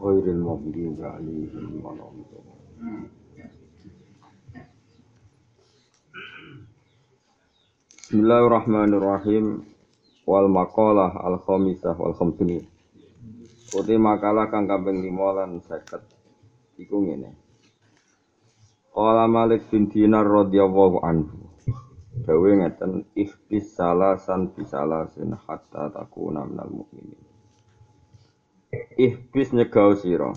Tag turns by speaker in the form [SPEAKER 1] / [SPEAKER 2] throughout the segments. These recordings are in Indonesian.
[SPEAKER 1] ghairil maghdubi alaihim waladdallin Bismillahirrahmanirrahim wal maqalah al khamisah wal khamsuni Uti makalah kang kaping 5 lan 50 iku ngene. Qala Malik bin Dinar radhiyallahu anhu Dawe ngeten ikhtis salasan bisalasin hatta takuna minal mu'minin Ihbis nyegau sira.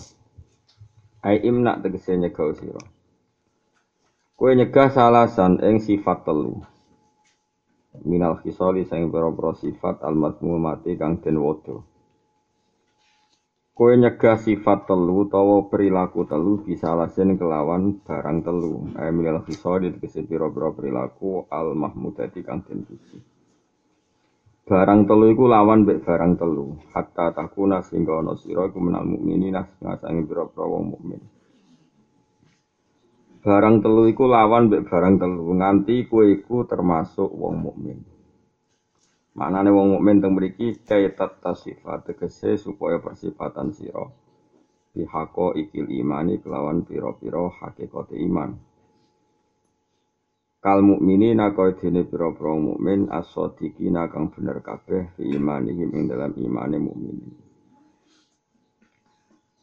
[SPEAKER 1] Ai imna tegese nyegau sira. Kowe nyegah salasan ing sifat telu. Minal khisali sing pira-pira sifat al mati kang den wodo. Kowe nyegah sifat telu utawa perilaku telu bisa alasin kelawan barang telu. Minal khisali tegese pira-pira perilaku al mahmudati kang den puji. Barang telu iku lawan mbek barang telu. Hatta takuna sehingga ana sira iku menal mukminina ngasangi pira-pira wong mukmin. Barang telu iku lawan mbek barang telu nganti kowe iku termasuk wong mukmin. Maknane wong mukmin teng mriki kaitat tasifat tegese supaya persifatan sira bihaqo ikil imani kelawan pira-pira hakikate iman kal mukminina kaya dene pira-pira mukmin as-shadiqina kang bener kabeh fi imanihim ing dalam imane mukminin.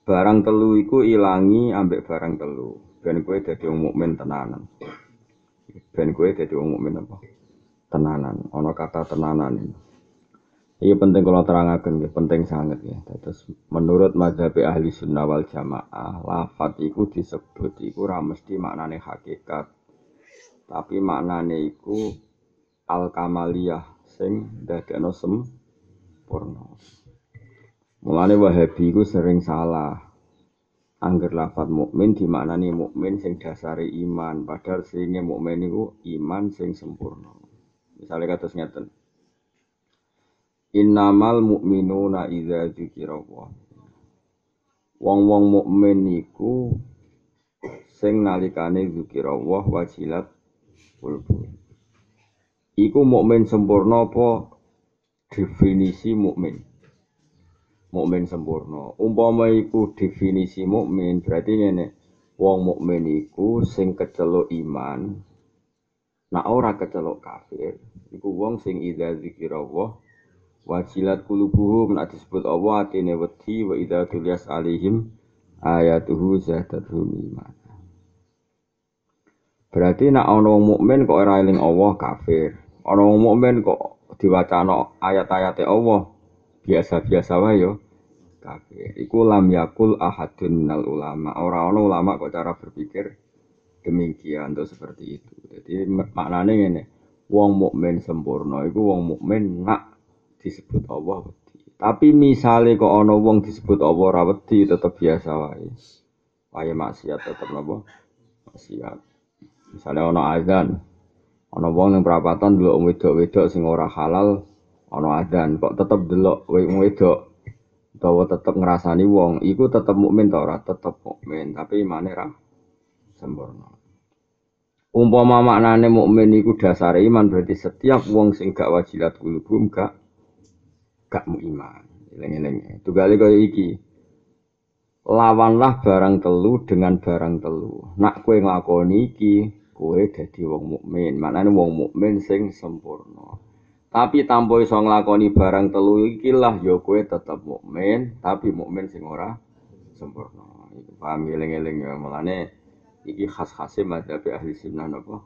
[SPEAKER 1] Barang telu iku ilangi ambek barang telu. Ben kowe dadi wong mukmin tenanan. Ben kowe dadi wong mukmin apa? Tenanan. Ana kata tenanan ini. Ini penting kalau terangaken ya, penting sangat ya. Terus menurut mazhab ahli sunnah wal jamaah, lafat iku disebut iku ora mesti maknane hakikat, tapi maknane iku al kamaliyah sing dadekno sempurna. Mulane Wahabi iku sering salah. Angger lafat mukmin dimaknani mukmin sing dasare iman, padahal singe mukmin iku iman sing sempurna. Misalnya kata ngeten. Innamal mu'minuna idza dzikira Wong-wong mukmin iku sing nalikane dzikira wajilat kulbu. Iku mukmin sempurna apa definisi mukmin? Mukmin sempurna. Umpama iku definisi mukmin, berarti ngene. Wong mukmin iku sing keceluk iman. Nah ora keceluk kafir. Iku wong sing idza dzikrullah wajilat kulubuhum nek disebut Allah atine wedi wa idza tulias alaihim ayatuhu zadatuhum iman. Berarti nak ana wong mukmin kok ora eling Allah kafir. Ana wong mukmin kok diwacana ayat-ayate Allah biasa-biasa wae yo kafir. Iku lam yakul ahadun minal ulama. Ora ana ulama kok cara berpikir demikian atau seperti itu. Jadi maknanya ngene, wong mukmin sempurna iku wong mukmin nak disebut Allah. Tapi misalnya kok ana wong disebut Allah ora wedi tetep biasa wae. Wae maksiat tetep napa? Maksiat. Misalnya ono azan, ono wong yang perapatan dulu wedok-wedok sing ora halal, ono azan, kok tetep delok wedok, utawa tetep ngerasani wong, iku tetep mukmin ta ora? Tetep mukmin, tapi imane ra sempurna. Umpama maknane mukmin iku dasar iman berarti setiap wong sing gak wajilat kulubum gak gak mu iman. Eling-eling. Tugale kaya iki. Lawanlah barang telu dengan barang telu. Nak kue nglakoni iki, kowe dadi wong mukmin. Maknane wong mukmin sing sempurna. Tapi tanpa iso nglakoni barang telu iki lah ya kowe tetep mukmin, tapi mukmin sing ora sempurna. Itu paham eling-eling ya. Mulane iki khas-khase madzhab ahli sunnah napa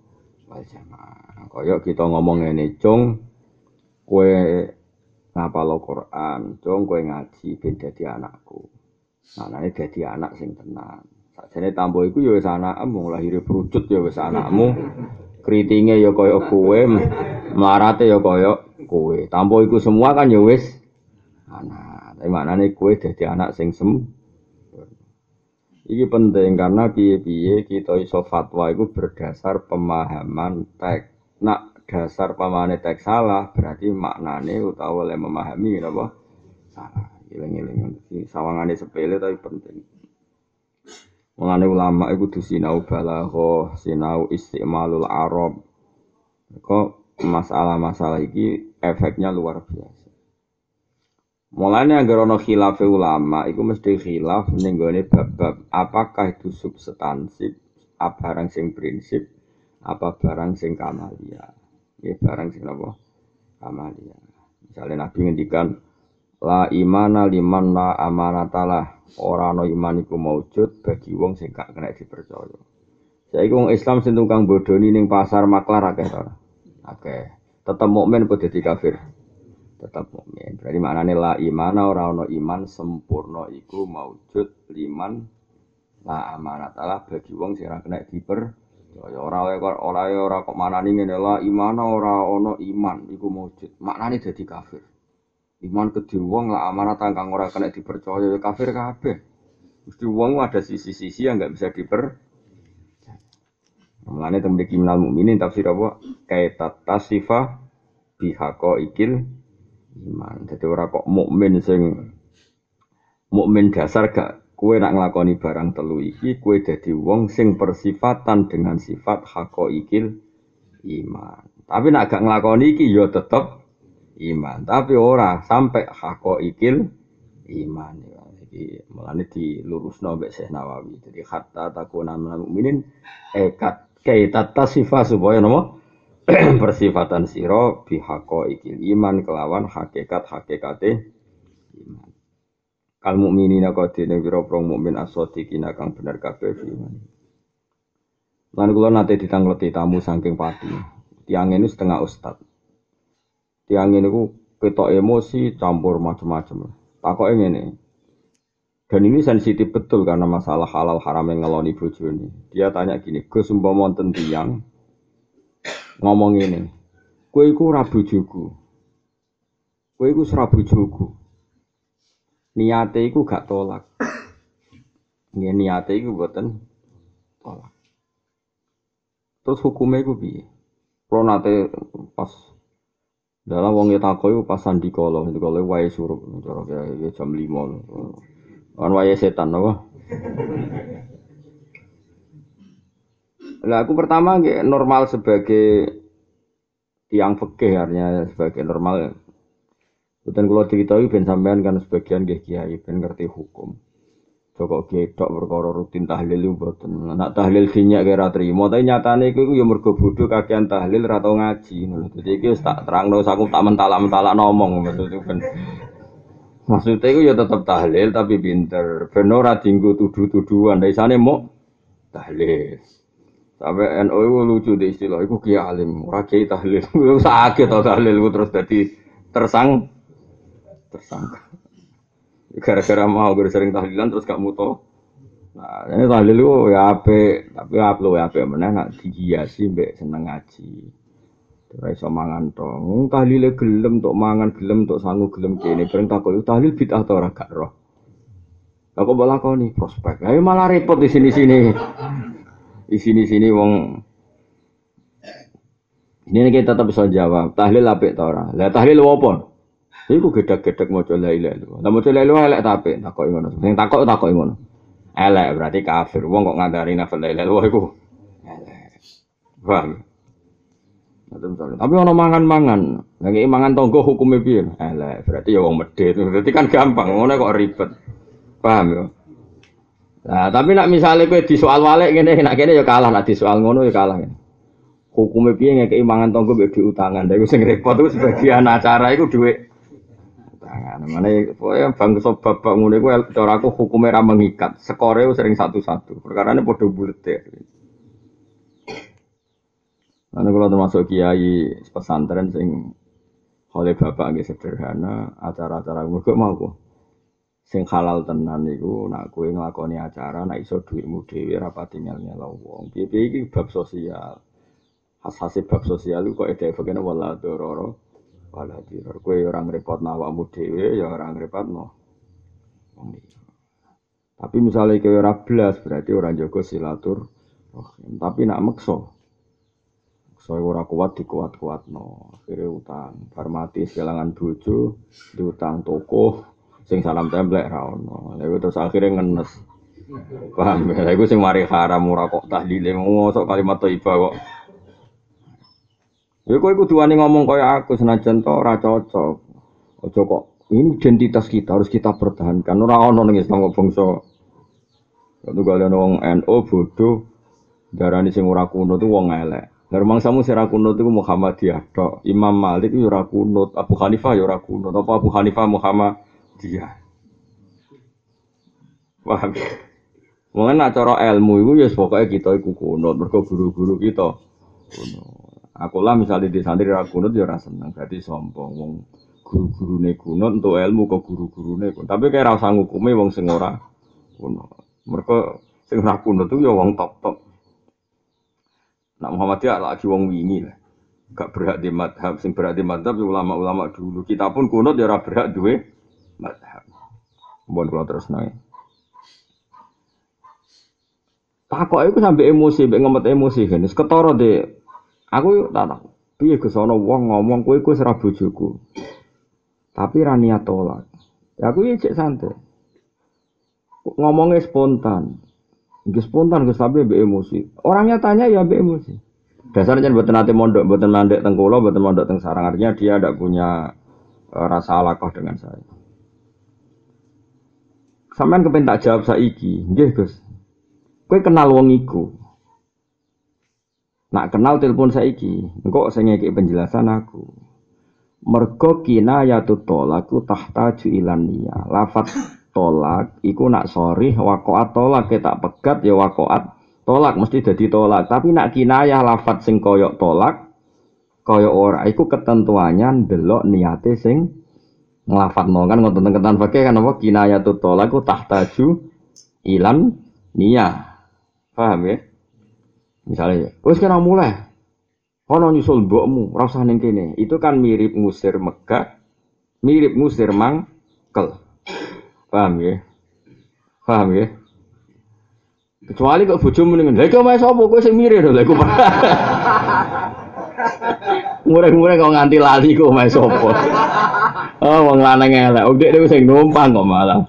[SPEAKER 1] wal jamaah. Kaya kita ngomong ngene, cung kowe ngapal Quran, cung kowe ngaji ben dadi anakku. Anake dadi anak sing tenan. Sajane tambo iku ya wis anakmu, lahir perucut ya wis anakmu. Kritinge ya kaya kowe, marate ya kaya kowe. Tambo iku semua kan ya wis anak. Tapi maknane kowe dadi anak sing sem Iki penting karena piye-piye kita iso fatwa itu berdasar pemahaman teks. Nak dasar pemahaman teks salah berarti maknane utawa oleh memahami apa salah. Giling-giling. Sawangane sepele tapi penting. Mengenai ulama itu tuh sinau balaghah, sinau istimalul arab. Kok masalah-masalah ini efeknya luar biasa. Mulanya agar ono khilaf ulama, itu mesti khilaf ning bab-bab apakah itu substansif, apa barang sing prinsip, apa barang sing kamalia. Ya barang sing apa? Kamalia. Misalnya Nabi ngendikan la imana liman la amanatalah ora ana iman iku maujud bagi wong sing gak kena dipercaya. Saiki wong Islam sing tukang bodoni ning pasar maklar akeh to. Akeh. Tetep mukmin apa dadi kafir? Tetap mukmin. Berarti maknane la imana ora ana iman sempurna iku maujud liman la amanat Allah bagi wong sing ora kena diper ya ora ora ora kok manani ngene la imana ora ana iman iku maujud. Maknane dadi kafir. Iman kedhe wong la amanat kang ora kena dipercaya ya kafir kabeh. Mesti wong ada sisi-sisi yang nggak bisa diper teng mriki minal mukminin tafsir apa? Kaitat tasifa bihaqo ikil iman. Jadi ora kok mukmin sing mukmin dasar gak kue nak ngelakoni barang telu iki kue jadi wong sing persifatan dengan sifat ikil iman. Tapi nak gak ngelakoni iki yo ya tetep iman. Tapi ora sampai ikil iman. Jadi mulane dilurusno mbek Syekh Nawawi. Jadi hatta takuna minal mukminin ekat kaitata sifat supaya nopo persifatan siro bihako ikil iman kelawan hakikat hakikate iman. Kal mukminina qadine pira prong mukmin asodiqina kang bener kabeh iman. Lan kula nate ditangleti tamu saking pati. Tiang ini setengah ustad. Tiang ini ku ketok emosi campur macam-macam. Takoke ngene. Dan ini sensitif betul karena masalah halal haram yang ngeloni bojone. Dia tanya gini, Gus umpama wonten tiang ngomong ini. Kue iku rabu jugu. Kue iku serabu jugu. Niate iku gak tolak. Nggih niate iku boten tolak. Terus hukumnya iku piye? Kalau nate pas dalam wong takoi pas sandi kolo, sandi kolo wae suruh, jam lima, kan wae setan apa? Lah aku pertama normal sebagai tiang fikih artinya sebagai normal. Dan kalau diketahui ben sampean kan sebagian nggih kiai ben ngerti hukum. Joko gedok perkara rutin tahlil itu mboten. Nak tahlil dinyak kira trimo, tapi nyatane iku ya mergo bodho kakean tahlil ra ngaji ngono. Dadi tak terangno aku tak mentala-mentala ngomong maksudku ben Maksudnya itu ya tetap tahlil tapi pinter. Ben ora dinggo tuduh-tuduhan. Dari sana mau tahlil. Sampai NU itu lucu di istilah, itu kia alim, ora kiai tahlil, sakit tau tahlil terus jadi tersang, tersangka. Gara-gara mau gue sering tahlilan terus gak muto. Nah, ini tahlil itu ya ape, tapi apa lo ya ape mana nak dihiasi mbek seneng ngaji. Ora iso mangan to. Tahlile gelem tok mangan gelem tok sangu gelem kene. Bareng takok tahlil bid'ah ta ora roh. Kok balakoni prospek. Ayo malah repot di sini-sini di sini-sini wong ini kita tetap bisa jawab. Tahlil apik ta ora? Lah tahlil apa? Iku gedek-gedek maca la ilaha illallah. Lah maca la ilaha elek ta apik? Takoki ngono. Sing takok takoki. Elek berarti kafir. Wong kok ngandari nafal la ilaha illallah iku. Elek. Tapi ono mangan-mangan. Lagi mangan tonggo hukumnya piye? Elek. Berarti ya wong medhit. Berarti kan gampang. Ngono kok ribet. Paham ya? Nah, tapi nak misalnya kowe di soal walik ngene, nak kene ya kalah, nak di soal ngono ya kalah. Hukumnya piye ngekeki mangan tonggo mbek diutangan. Lha iku sing repot iku sebagian acara iku dhuwit utangan. Mane pokoke bangsa babak ngono iku cara aku hukumnya ra mengikat. Skore sering satu-satu. Perkarane padha bulet ya. Karena kalau termasuk kiai pesantren sing oleh bapak nggih sederhana, acara-acara gue mau kok sing halal tenan niku nak kowe nglakoni acara nak iso dhuwitmu dhewe ra pati nyel-nyel wong. Piye-piye iki bab sosial. Khas-khase bab sosial kok ede begene wala dororo wala diror. Kowe ora ngrepot awakmu dhewe ya ora ngrepotno wong Tapi misalnya kowe ora blas berarti ora jaga silatur Tapi nak mekso saya ora kuat dikuat-kuat no. Akhirnya utang, farmati kehilangan bojo, diutang toko, sing salam templek ra ono. Lha terus akhirnya ngenes. Paham ya? Lha iku sing mari haram ora kok tahlile ngosok kalimat thayyibah kok. Ya kowe kudu wani ngomong kaya aku senajan to ora cocok. Aja kok Ini identitas kita harus kita pertahankan. Orang orang yang Islam bangsa. Kalau kalian wong NO bodoh, darani sing ora kuno tuh wong elek. Lah samu sing ora kunut iku Muhammadiyah tok. Imam Malik ora kunut, Abu Hanifah ya ora kunut. Apa Abu Hanifah Muhammadiyah. Paham? Mungkin nak ilmu itu ya pokoknya kita iku kunut, mergo guru-guru kita. Aku lah misalnya di santri ra kunut ya ora seneng, berarti sombong wong guru-gurune kunut untuk ilmu ke guru-gurune kunut. Tapi kayak rasa ngukume wong sing ora kunut. Mereka sing ora kunut itu ya wong top-top. Nak Muhammadiyah lagi wong wingi lah. Gak berhak di madhab, sing berhak di madhab ya ulama-ulama dulu. Kita pun kunut ya ora berhak. Mohon kalau terus naik. Takok itu sampai emosi, sampai ngemet emosi kan. Ketara deh Aku tak. Piye Gus ana wong ngomong kowe kowe ora bojoku. Tapi ra niat tolak. Ya aku ya cek santai. Ngomongnya spontan. Gus spontan Gus tapi be emosi. Orangnya tanya ya be emosi. Dasarnya buat nanti mondok, buat mandek tengkulo, buat mondok teng sarang. Artinya dia tidak punya uh, rasa alakoh dengan saya. Sampean kepen tak jawab saiki, nggih Gus. Kowe kenal wong iku. Nak kenal telepon saiki, engkau saya ngeki penjelasan aku. Mergo kinayatu tolaku tahta ilan niya. Lafat tolak iku nak sorry wakoat tolak kita pegat ya wakoat tolak mesti jadi tolak. Tapi nak kinayah lafat sing koyok tolak koyok ora iku ketentuannya delok niate sing ngelafat no kan ngotot ketan pakai kan apa kinayatu tolak ku tahta ilan niya. Paham ya? Misalnya, wes kena mulai. Ono nyusul mbokmu, rasa ning kene. Itu kan mirip ngusir Mekah, mirip ngusir Mangkel. Paham ya? Paham ya? Kecuali kok bojomu ning lha kok main sapa sing mirip lho lha iku. Murah-murah kok nganti lali kok main sapa. Oh wong lanang elek, udah dhewe sing numpang kok malah.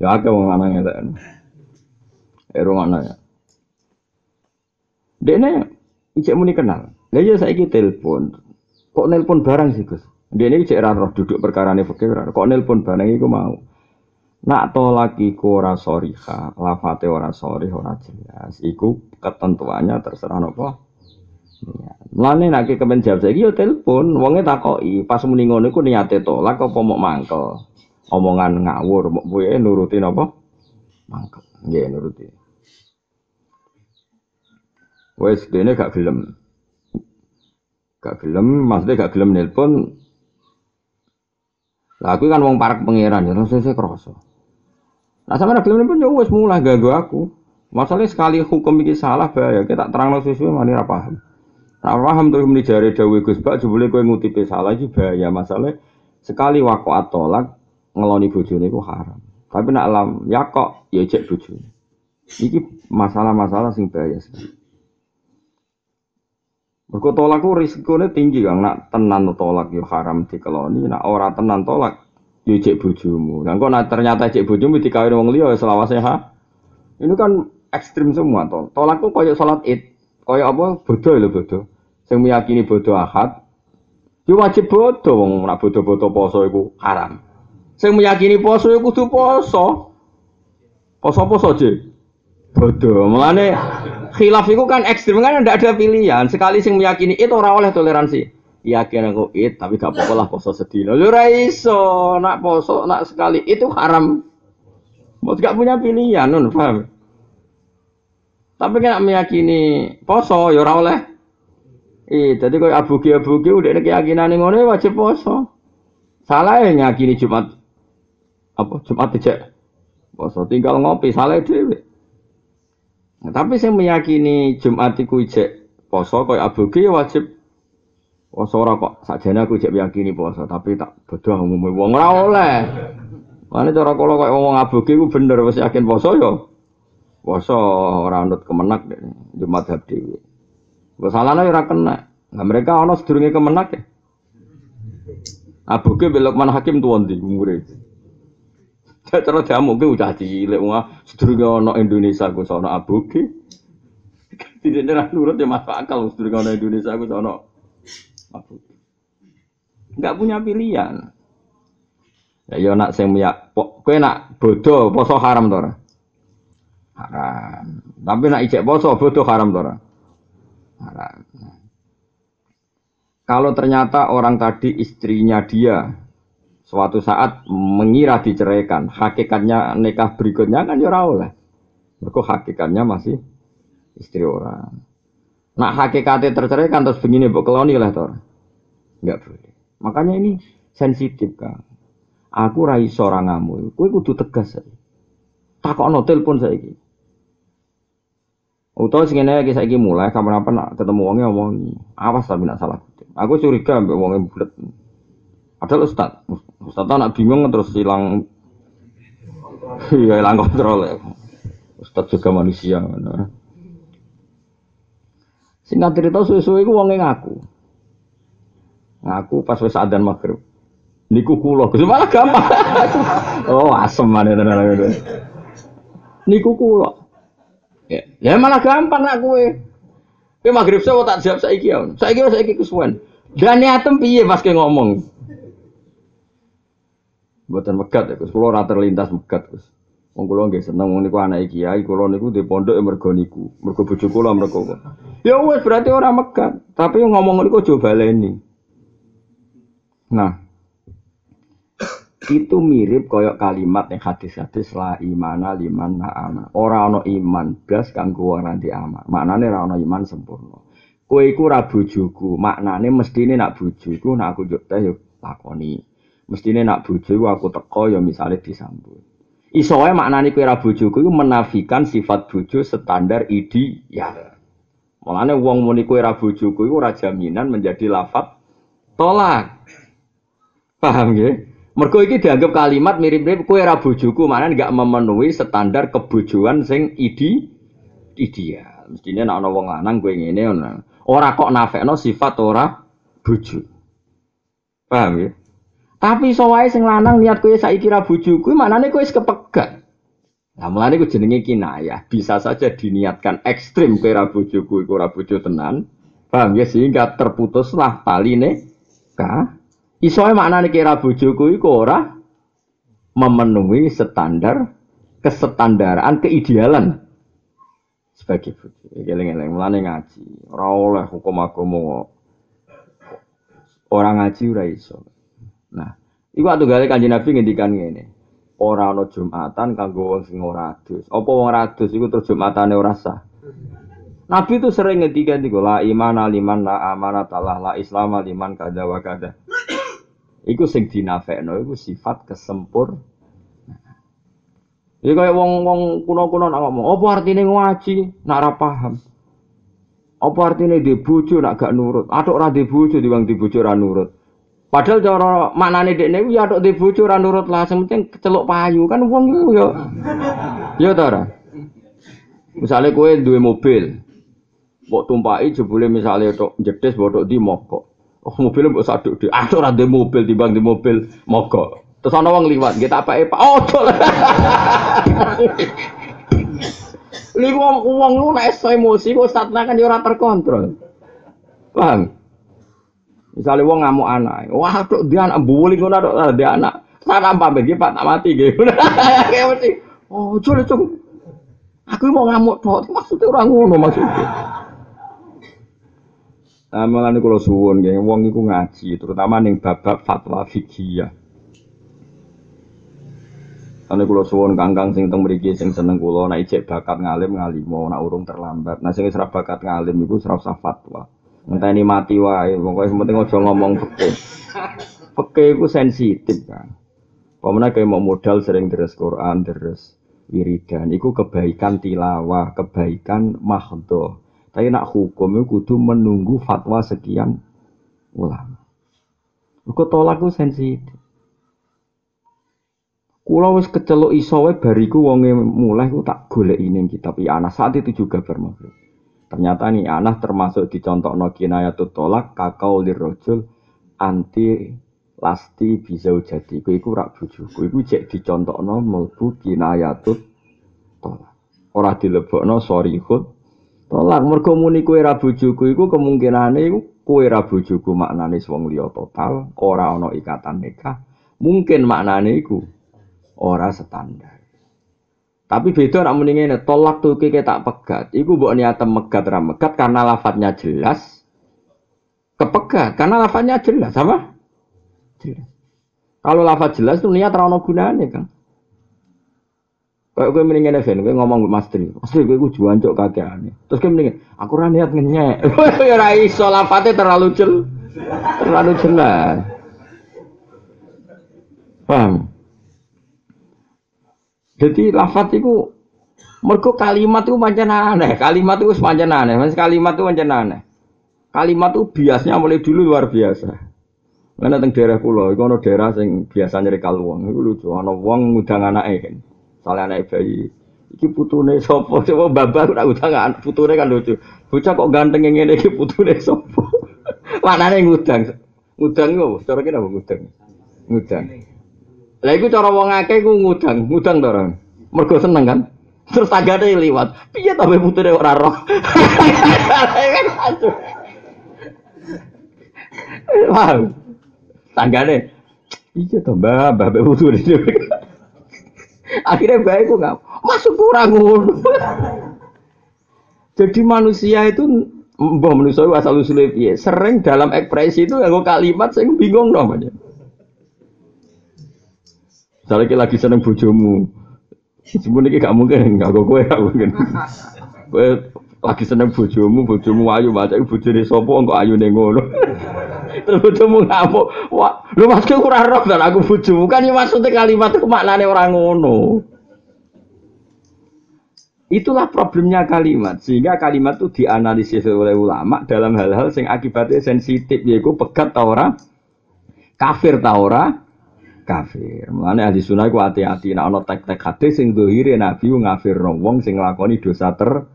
[SPEAKER 1] Ya akeh wong lanang ngene. Eh mana ya. Dene ijek muni kenal. Lah iya saiki telepon. Kok nelpon barang sih, Gus? Dene ijek ra roh duduk perkarane fikih ora. Kok nelpon barang iku mau. Nak tolak iku ora soriha, lafate ora sorih ora jelas. Iku ketentuannya terserah nopo. Ya. Mulane nek kepen jawab saiki yo telepon, wonge takoki, pas muni ngono iku niate tolak apa mau mangkel? Omongan ngawur mbok kowe nuruti napa? Mangkel. Nggih nuruti. Wes dene gak gelem. Gak gelem maksudnya gak gelem nelpon. Lah aku kan wong parak pangeran ya saya kroso nah sama gelem nelpon ya wes mulai gago aku. Masalahnya sekali hukum ini salah bahaya. Kita terang sesuai mana paham Nah, paham terus meni jari Dawe Gus Bak jebule kowe ngutipe salah iki bahaya masalah sekali waqa'at tolak ngeloni bojone ku haram. Tapi nak alam ya kok ya cek bojone. Iki masalah-masalah sing bahaya sekali. Mergo tolak ku risikone tinggi Kang. Nak tenan tolak yo ya haram dikeloni, nak ora tenan tolak yo ya cek bojomu. Lah kok nak ternyata cek bojomu dikawin wong liya ya ha. Ini kan ekstrim semua tol. Tolak ku koyo salat Id. Koyo apa? Bodoh lho bodoh. Sing meyakini bodoh ahad, yo wajib bodoh wong nak bodoh-bodoh poso iku haram. Saya meyakini poso ya kudu poso. Poso-poso aja. Bodoh. Mulane khilaf itu kan ekstrim kan tidak ada pilihan. Sekali sing meyakini itu orang oleh toleransi. Yakin aku it tapi gak apa-apa lah poso sedih. Lu raiso nak poso nak sekali itu haram. Mau gak punya pilihan, nun paham? Tapi kan meyakini poso ya ora oleh. Eh, jadi kau abugi abugi udah ada keyakinan ngono ya wajib poso. Salah ya nyakini Jumat apa Jumat tidak poso tinggal ngopi salah dhewe. Nah, tapi saya meyakini Jumat iku ijek poso koyo aboge ya wajib poso ora kok sakjane aku ijek meyakini poso tapi tak bodoh umume wong ora oleh. Mane cara kula koyo wong aboge iku bener wis yakin poso ya. Poso ora anut kemenak deh Jumat hab dhewe. Mbok salahne ora kena. Nah mereka ana sedurunge kemenak ya. Aboge belok mana hakim tuan di umure. Cara jamu ke udah cilik wah sedurunge ana Indonesia ku sono aboge. Tidak nurut ya masuk akal sedurunge ana Indonesia ku sono Enggak punya pilihan. Ya yo nak sing ya kowe nak bodoh poso haram to Haram. Tapi nak ijek poso bodoh haram to Kalau ternyata orang tadi istrinya dia suatu saat mengira diceraikan, hakikatnya nikah berikutnya kan ya oleh. Hakikatnya masih istri orang. Nak hakikatnya terceraikan terus begini mbok keloni lah to. Enggak boleh. Makanya ini sensitif kan. Aku rai seorang ngamu, kue kudu tegas saya. Takok telepon saya ini. Utawa sing ngene iki saiki mulai kapan-kapan nak ketemu wonge omongi. Awas tapi nak salah kutip. Aku curiga mbek wonge bulet. Padahal ustad, ustad nak bingung terus hilang Iya hilang kontrol ya. Ustad juga manusia. Nah. Singkat cerita suwe-suwe iku wonge ngaku. Ngaku pas wis adzan maghrib. Niku kula, Gus malah gampang. oh, asem mana tenan Niku kula. Ya, ya malah gampang nak kue. Kue maghrib saya tak siap saiki ya. Saiki saiki kesuwen. Dan niatem piye pas ke ngomong. Buatan megat ya, Gus. Kulo ora terlintas megat. Wong kula nggih seneng niku anake kiai, kula niku di pondok mergo niku. Mergo bojo kula mergo. Ya wis berarti ora megat, tapi ngomong niku aja baleni. Nah, itu mirip koyok kalimat yang hadis-hadis la imana liman ama. Ora ono iman blas kanggo wong nanti ama. Maknane ora ono iman sempurna. Kowe iku ora bojoku, maknane mestine nak bojoku nak aku njuk teh yo lakoni. Mestine nak bojoku aku teko ya misale disambut. Iso wae maknane kowe ora bojoku iku menafikan sifat bojo standar ideal. Mulane wong muni kowe ora bojoku iku ora jaminan menjadi lafat tolak. Paham nggih? Mergo iki dianggap kalimat mirip-mirip kue ra bojoku, mana nggak memenuhi standar kebojoan sing idi ideal. Mestinya nek ana wong lanang kowe ngene ora kok nafekno sifat ora bojo. Paham ya? Tapi iso wae sing lanang niat kowe saiki ra bojoku, maknane kowe wis kepegat. Nah, mulane ku jenenge kinayah. Bisa saja diniatkan ekstrim kowe ra bojoku iku ora bojo tenan. Paham ya sehingga terputuslah taline ka Isoe maknane kira bojoku iku ora memenuhi standar kesetandaran keidealan sebagai bojo. Eling-eling mulane ngaji. Ora oleh hukum agama orang ngaji ora iso. Nah, iku gale Kanjeng Nabi ngendikan ngene. Ora ana Jumatan kanggo wong sing ora adus. Apa wong ora adus iku terus Jumatane ora sah? Nabi itu sering ngendikan iku la iman liman la amanat Allah la islam liman kada wa kada. Iku sing dinafekno iku sifat kesempur. Ya kaya wong-wong kuno-kuno nak ngomong, apa artinya ngaji? Nak ora paham. Apa artinya di bojo nak gak nurut? Atok ora di bojo diwang di bojo ora nurut. Padahal cara maknane dekne ya atok di bojo ora nurut lah, sing penting keceluk payu kan wong iku ya. Ya ta ora? Misale kowe duwe mobil, mbok tumpaki jebule misale tok jedes mbok di mogok. Oh mobil mbok saduk di. Ah ora ndek mobil timbang di mobil mogok. Terus ana wong liwat, nggih tak pake Pak. Oh dol. Lha wong wong lu nek emosi kok satna kan ya ora terkontrol. Paham? Misalnya wong ngamuk anak, wah tuh dia anak bully ngono tuh dia anak. Sana pamit Pak tak mati gitu. Kayak mesti. Oh, jole cung. Aku mau ngamuk tok, maksudnya orang ngono maksudnya. Nah, malah kalau suwun nggih, wong iku ngaji, terutama ning babak fatwa fikih. Ane kula suwun kangkang sing teng mriki sing seneng kula nek ijek bakat ngalim ngalimo nek urung terlambat. Nah sing wis bakat ngalim iku ora usah fatwa. Ngenteni mati wae, pokoke penting aja ngomong fikih. Fikih iku sensitif kan. Pemene kayak mau modal sering deres Quran, deres wiridan, iku kebaikan tilawah, kebaikan mahdhah. Tapi nak hukum itu kudu menunggu fatwa sekian ulama. Kau tolak itu sensitif. Kulo wis kecelok iso wae bariku wonge mulai ku tak golek ini kitab Ana saat itu juga bermakna. Ternyata nih anak termasuk dicontoh no kinayatut tolak kakau lirrojul anti lasti bisa jadi. Ku iku rak bujuku. Iku cek melbu kinayatut tolak. Ora dilebok no sorry khut Tolak mergo muni kowe ra bojoku iku kemungkinane iku Kue ra bojoku maknane wong liya total, ora ana ikatan nikah. Mungkin maknane iku ora standar. Tapi beda nak muni ngene, tolak tuh tak pegat. Iku mbok niatem megat ra megat karena lafadznya jelas. Kepegat karena lafadznya jelas, apa? Jelas. Kalau lafadz jelas tuh niat ra ono gunane, Kang. Kayak gue mendingan event, gue ngomong ke Mas Tri, Mas Tri gue gue juan cok kakeane. Terus gue mendingan, aku ra niat ngenyek. Ya ra iso lafate terlalu jel, terlalu jelas. Paham? Jadi lafat itu mergo kalimat itu pancen aneh, kalimat itu pancen aneh, Mas kalimat itu pancen aneh. Kalimat itu biasanya mulai dulu luar biasa. Karena teng daerah pulau, itu ada daerah yang biasanya rekal wong, itu lucu, ada wong ngudang anaknya. Soalnya anak bayi. Iki putune sopo? Coba babak udah nggak putune kan lucu. Bocah kok ganteng yang ini iki putune sopo? Mana nih ngudang? Ngudang itu, cara kita apa ngudang? Ngudang. Lah iku cara wong akeh ku ngudang, ngudang to. Mergo seneng kan? Terus tanggane liwat. Piye to putune ora roh? Wah. Tanggane. Iya to, Mbak, Mbak putune. Akhirnya baik kok nggak masuk kurang. Jadi manusia itu mbah manusia asal usulnya piye sering dalam ekspresi itu yang kalimat saya bingung namanya. Misalnya kita lagi seneng bojomu, sebenarnya gak mungkin, gak kok gue gak mungkin. Gue lagi seneng bojomu, bojomu ayu baca bojone sapa kok ayu ning ngono. Terus bojomu ngamuk, wah, lu maksudku kurang roh dan aku bojomu kan ya maksudnya kalimat itu maknanya orang ngono. Itulah problemnya kalimat, sehingga kalimat itu dianalisis oleh ulama dalam hal-hal yang akibatnya sensitif, yaitu pegat tau ora, kafir tau ora, kafir. Mulane ahli sunnah ku hati-hati. Nek ana tek-tek hadis sing dohire nabi ngafirno wong sing nglakoni dosa ter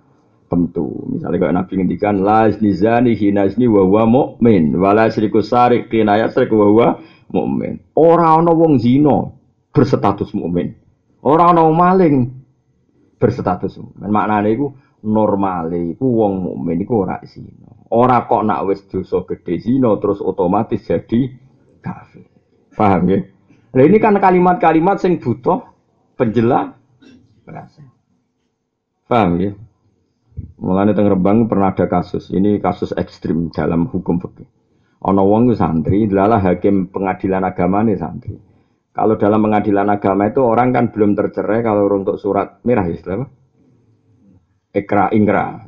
[SPEAKER 1] tentu. Misalnya kalau Nabi ngendikan la nizani hina izni wa huwa mukmin, wala syriku sarik hina yasrik wa huwa mukmin. Ora ana wong zina berstatus mukmin. Ora ana maling berstatus mukmin. Maknane iku normale iku wong mukmin iku ora zina. Ora kok nak wis dosa gede zina terus otomatis jadi kafir. Paham ya? Nah ini kan kalimat-kalimat sing butuh penjelas. Paham ya? Mulane teng Rembang pernah ada kasus. Ini kasus ekstrim dalam hukum fikih. Ono wong santri, adalah hakim pengadilan agama nih santri. Kalau dalam pengadilan agama itu orang kan belum tercerai kalau untuk surat merah istilah Ekra ingkra.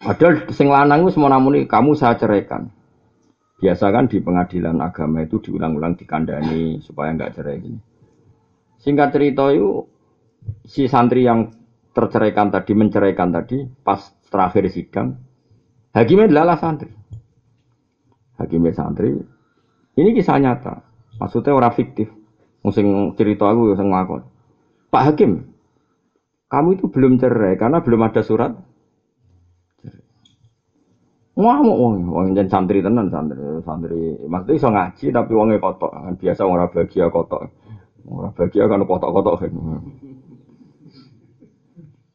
[SPEAKER 1] Padahal sing lanang wis namuni kamu saya ceraikan. Biasa kan di pengadilan agama itu diulang-ulang dikandani supaya nggak cerai gini. Singkat cerita itu si santri yang terceraikan tadi, menceraikan tadi, pas terakhir sidang, hakimnya adalah santri. Hakimnya santri, ini kisah nyata. Maksudnya orang fiktif. Musim cerita aku yang ngakon. Pak Hakim, kamu itu belum cerai karena belum ada surat. Ngamuk wong, wong jen santri tenan santri, santri. Maksudnya iso ngaji tapi wongnya kotok. Biasa orang bahagia kotok. Orang bahagia kan kotok-kotok kan.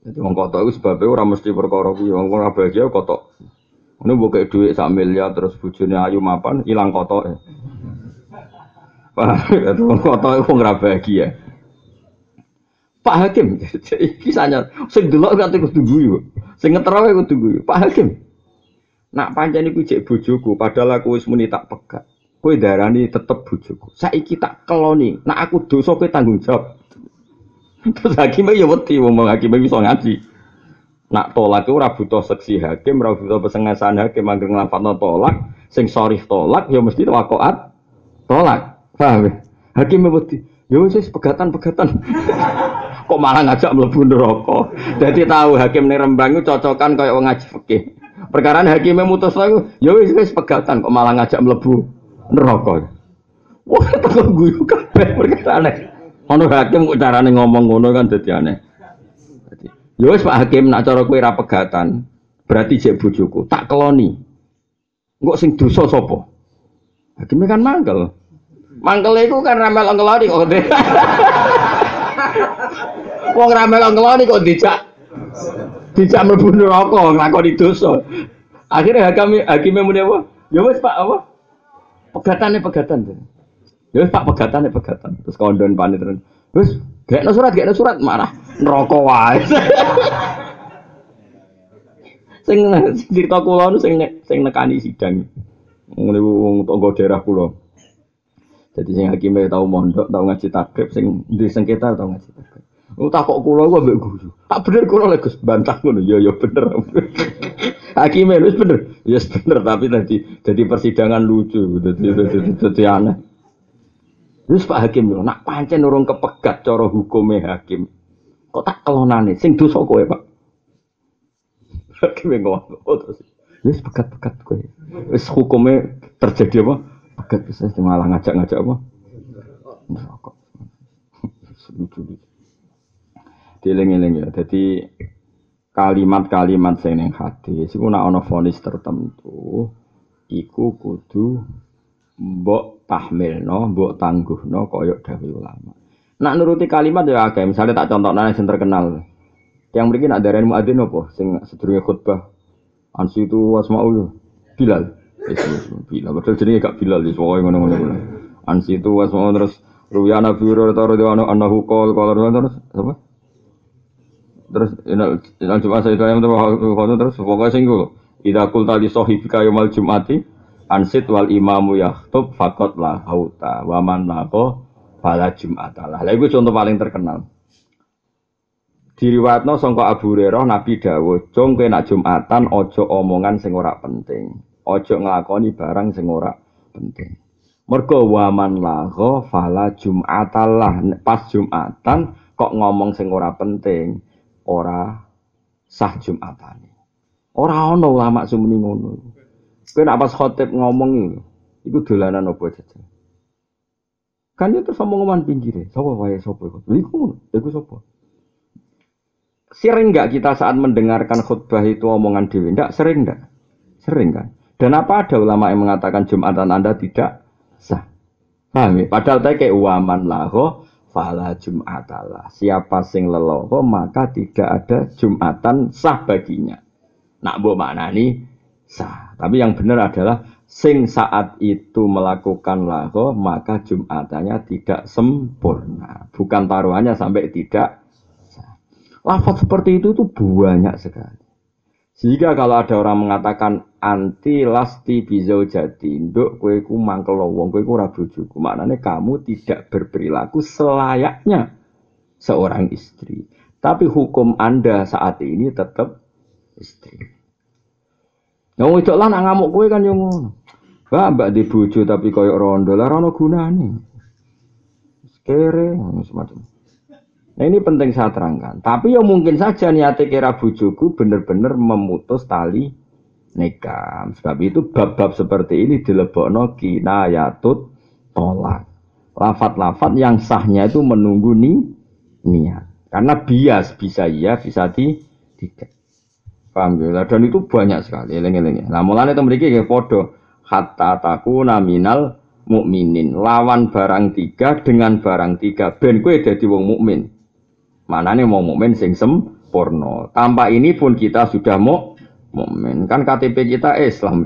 [SPEAKER 1] Jadi wong kotok itu sebabnya orang mesti perkara kuwi, wong ora bahagia kotok. Ini buka duit sak miliar terus bujune ayu mapan hilang kotok. Pak, itu wong kotok wong ora bahagia. Pak Hakim, kisahnya, sing delok kate kudu guyu. Sing ngeterawe kudu guyu. Pak Hakim. Nak pancen iku cek bojoku, padahal aku wis muni tak pegat. Kowe darani tetep bojoku. Saiki tak keloni, nak aku dosa kowe tanggung jawab. Terus hakim ya wedi ngomong hakim bisa ngaji. Nak tolak ora butuh seksi hakim, ora butuh pesengasan hakim anggere nglafatno tolak, sing sorry tolak ya mesti wakoat tolak. Paham ya? Hakim wedi. Ya wis pegatan-pegatan. Kok malah ngajak mlebu neraka. Dadi tahu hakim ning Rembang cocokan kaya wong ngaji fikih. Perkara hakimnya mutus lagi, ya wis wis pegatan kok malah ngajak mlebu neraka. Wah, tak guyu kabeh perkara aneh. Ono hakim kok carane ngomong ngono kan dadi aneh. Dadi, ya wis Pak Hakim nak cara kowe ra pegatan, berarti jek bojoku, tak keloni. Engko sing dosa sapa? Hakimnya kan mangkel. Mangkel iku kan ramel ngeloni kok. Wong ramel ngeloni kok dijak dijak mlebu neraka nglakoni dosa. Akhirnya hakim hakimnya muni apa? Ya wis Pak apa? Pegatane pegatan. Ya wis Pak pegatane pegatan. Terus kondon panit terus. Wis gekno surat, gekno surat marah. Neraka wae. sing cerita kula nu sing sing nekani sidang. Ngene wong tangga daerah kula. Jadi sing hakime tau mondok, tau ngaji takrib, sing di sengketa tau ngaji takrib. Oh tak kok kula gua mbek guru. Tak bener kula lek Gus bantah ngono. Ya ya bener. Hakime wis bener. Ya yes, bener tapi tadi jadi persidangan lucu, dadi dadi aneh. Wis Pak Hakim yo nak pancen urung kepegat cara hukume hakim. Kok tak kelonane sing dosa kowe, Pak. Hakim ngomong, oh terus. Wis pegat-pegat kowe. Wis hukume terjadi apa? Pegat bisa malah ngajak-ngajak apa? Rokok. Lucu-lucu. Dieling-eling ya. Jadi kalimat-kalimat sing ning hadis iku nek ana fonis tertentu iku kudu mbok tahmilno, mbok tangguhno kaya dawuh ulama. Nak nuruti kalimat ya akeh, misalnya tak contohno sing terkenal. Yang mriki nak darani muadzin apa sing sedurunge khutbah. Ansi itu wasma'ul Bilal. Bilal. Padahal jenenge gak Bilal, wis pokoke ngono-ngono. Ansi itu wasma'ul terus Ruyana Biro Radhiyallahu anhu qol qala terus apa? terus inal inal jumat saya tuh terus pokoknya singgung Ida kul tali sohibika yomal jumati ansit wal imamu yahtub fakot lah hauta waman nako fala jumatalah. Lah itu contoh paling terkenal. Diriwatno sangka Abu Hurairah Nabi dawuh, "Jong kowe nak Jumatan ojo omongan sing ora penting. Ojo nglakoni barang sing ora penting." Mergo waman laho fala jumatalah. Pas Jumatan kok ngomong sing ora penting ora sah Jumatane. Ora ana ulama sumuni ngono. Kowe nek pas ngomong iki, iku dolanan apa jajan. Kan itu sama ngomongan pinggir, sapa wae sapa iku. Iku sapa? Sering nggak kita saat mendengarkan khutbah itu omongan dewi? Nggak sering nggak? Sering kan? Dan apa ada ulama yang mengatakan Jumatan Anda tidak sah? Paham ya? Padahal tadi kayak uaman laho fala jum'atalah. Siapa sing leloho maka tidak ada jumatan sah baginya. Nak bu maknani sah. Tapi yang benar adalah sing saat itu melakukan laho maka jumatannya tidak sempurna. Bukan taruhannya sampai tidak sah. Lafaz seperti itu tuh banyak sekali. Sehingga kalau ada orang mengatakan anti lasti bizau jadi, nduk kue ku mangkel wong kue ku ora bojoku. Maknanya kamu tidak berperilaku selayaknya seorang istri. Tapi hukum Anda saat ini tetap istri. Yang lah nak ngamuk kue kan yang ngono. Mbak mbak di tapi koyok rondo lah rono gunane. Kere semacam. Nah ini penting saya terangkan. Tapi ya mungkin saja niatnya kira bujuku benar-benar memutus tali nikah. Sebab itu bab-bab seperti ini dilebokno kinayatut tolak. Lafat-lafat yang sahnya itu menunggu ni niat. Karena bias bisa iya, bisa di tidak. Paham ya? Dan itu banyak sekali. Eleng-eleng. Nah mulanya itu mereka kayak podo. Hatta taku naminal mukminin lawan barang tiga dengan barang tiga ben kue jadi wong mukmin Mana nih mau mukmin sing sempurna. Tanpa ini pun kita sudah mau mukmin. Kan KTP kita Islam.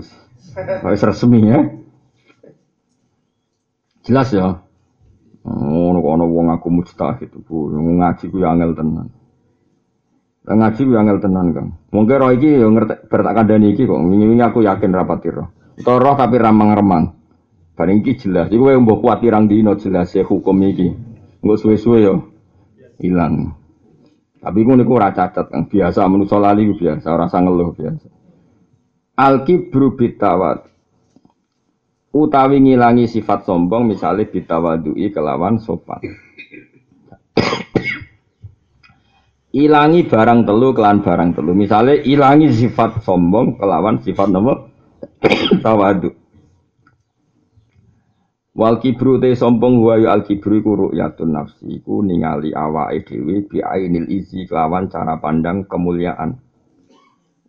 [SPEAKER 1] Harus resmi ya. Jelas ya. Oh, ono wong aku mustahid bu, ngaji ku ya angel tenan. Ngaji ku ya angel tenan kan. Mungkin roh iki yo ngerti bertak kandhani iki kok. Wingi-wingi aku yakin rapat roh. Utawa roh tapi ramang-remang. Bareng iki jelas. Iku wae mbok kuat pirang dino jelas ya hukum iki. Engko suwe-suwe yo hilang. Tapi gue niku ora cacat kang biasa manusa lali biasa, ora ngeluh biasa. Al kibru bitawat utawi ngilangi sifat sombong misalnya bitawadui kelawan sopan. Ilangi barang telu kelan barang telu. Misalnya ilangi sifat sombong kelawan sifat nomor tawadu. Wal kibru te sombong wa al kibru iku ru'yatun nafsi iku ningali awake dhewe bi ainil izi kelawan cara pandang kemuliaan.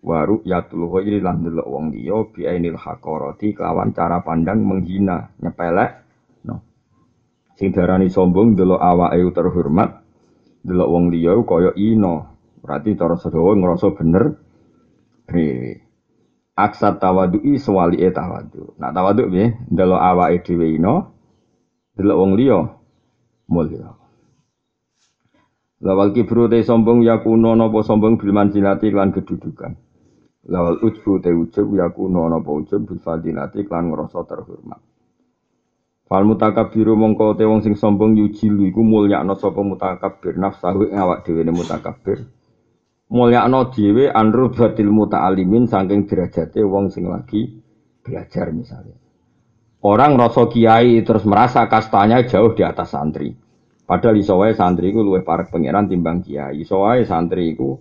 [SPEAKER 1] Wa ru'yatul ghairi lan delok wong liya bi ainil haqarati kelawan cara pandang menghina, nyepelek. No. Sing darani sombong delok awake terhormat, delok wong liya kaya ino. Berarti cara sedawa ngrasa bener. Bre. aksat tawadu'i e tawadu. Nak tawadu piye? Ndelok awake dhewe ino, delok wong liya mulya. Lawal kibru te sombong yakuno napa sombong bil manzilati lan kedudukan. Lawal ujbu te ujub yakuno napa ujub bil fadilati lan ngrasa terhormat. Fal biru mongko te wong sing sombong yujilu iku mulyakno sapa mutakabir nafsahu awak dhewe ne mutakabir. Mulyakno dhewe anru batil muta'alimin saking derajate wong sing lagi belajar misalnya. Orang rasa kiai terus merasa kastanya jauh di atas santri. Padahal iso wae santri iku luwih parek pangeran timbang kiai. Iso wae santri iku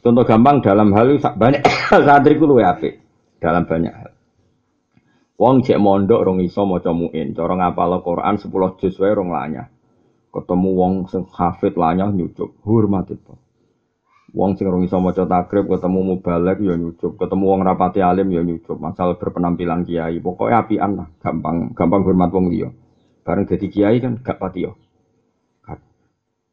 [SPEAKER 1] contoh gampang dalam hal banyak santri iku luwih apik dalam banyak hal. Wong cek mondok rong iso maca muin, cara ngapal Quran 10 juz wae rong lanyah. Ketemu wong sing hafid lanyah nyucuk, hormat itu. Wong sing rong iso maca takrib ketemu mubalek ya nyucuk, ketemu wong rapati alim ya nyucuk, masalah berpenampilan kiai. Pokoknya apian lah, gampang gampang hormat wong liya. Bareng dadi kiai kan gak pati yo.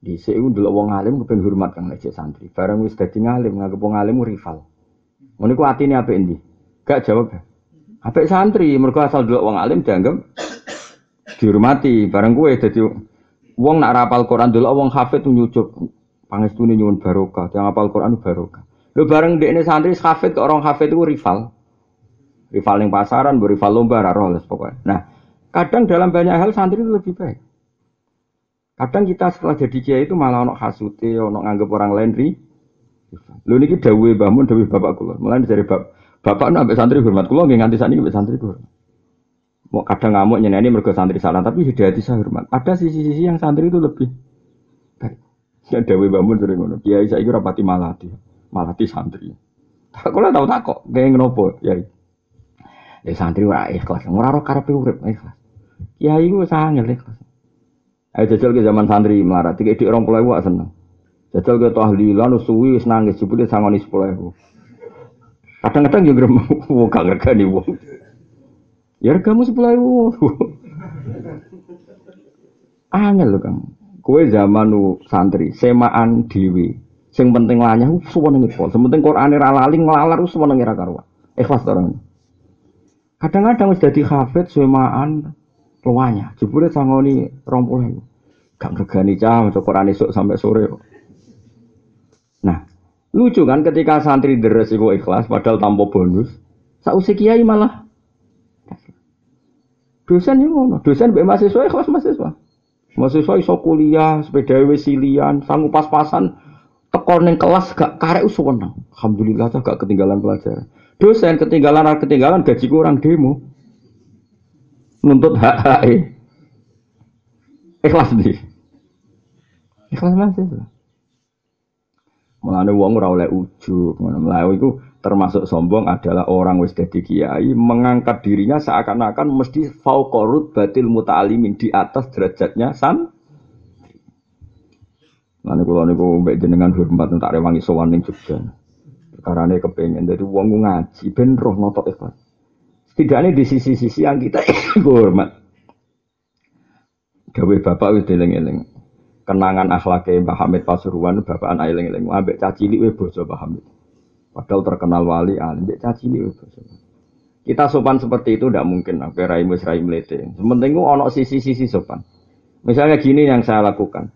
[SPEAKER 1] Di sini dulu wong alim kepen hormat kang nek santri. Bareng wis dadi ngalim nganggep wong alim rival. Ngono ku atine apik endi? Gak jawab. Apik santri, mergo asal dulu wong alim dianggap dihormati. Bareng kowe dadi wong nak rapal Quran dulu wong hafid nyucuk. Pangestune nyuwun barokah, yang apal Quran barokah. Lho bareng dekne santri hafid ke orang hafid itu rival. Rival yang pasaran, rival lomba, roh pokoknya. Nah, kadang dalam banyak hal santri itu lebih baik. Kadang kita setelah jadi kiai itu malah ono hasute, ono nganggep orang lain ri. Lho niki dawuhe Mbah Mun dawuhe bapak kula. Mulane dari bab bapak nu ambek santri hormat kula nggih nganti saniki ambek santri kula. Mau kadang ngamuk nyeneni mergo santri salah, tapi hati saya hormat. Ada sisi-sisi yang santri itu lebih baik. Ya Mbah Mun sering ngono. Kiai saiki ora pati malati. Malati santri. Tak kula tau takok, kayak ngenopo, ya. Ya santri ora ikhlas, ora ora karepe urip ikhlas. Kiai ku sangat ikhlas. Ayo jajal ke zaman santri melarat, tiga di orang pulau seneng. Jajal ke tahlilan, suwi, nangis, jebule sangoni sepuluh ribu. Kadang-kadang juga mau gak ngerga nih wong. Ya regamu sepuluh ribu. Angel loh kang. Kue zaman nu santri, semaan dewi. Sing penting lanyah, semua nengi pol. Sementing Quran era lali ngelalar, semua nengi rakarwa. Ikhlas orang. Kadang-kadang sudah di hafid, semaan, Luanya, jebule sangoni rong puluh Gak regani cah Quran esuk sampai sore. Nah, lucu kan ketika santri deres iku ikhlas padahal tanpa bonus. Sausi kiai malah dosen yo ngono, dosen mbek mahasiswa ikhlas mahasiswa. Mahasiswa iso kuliah, sepeda wesilian, sanggup pas-pasan teko ning kelas gak karek usuwenang. Alhamdulillah cah gak ketinggalan pelajaran. Dosen ketinggalan ketinggalan gaji kurang demo nuntut hak hak e. ikhlas di ikhlas masih Mulane wong ora oleh ujug, mlayu iku termasuk sombong adalah orang wis dadi kiai mengangkat dirinya seakan-akan mesti fauqarut batil muta'alimin di atas derajatnya san Mulane kula niku mbek jenengan hormat tak rewangi sowan ning Jogja. Karane kepengin dadi wong ngaji ben roh noto ikhlas. Setidaknya di sisi-sisi yang kita hormat. Gawe bapak wis eling-eling. Kenangan akhlaknya Mbah Hamid Pasuruan bapak anak eling-eling. Ambek cacili we bojo Mbah Hamid. Padahal terkenal wali alim, ambek cacili we bojo. Kita sopan seperti itu tidak mungkin. Apa rai rai melete. Sementing ono sisi-sisi sopan. Misalnya gini yang saya lakukan.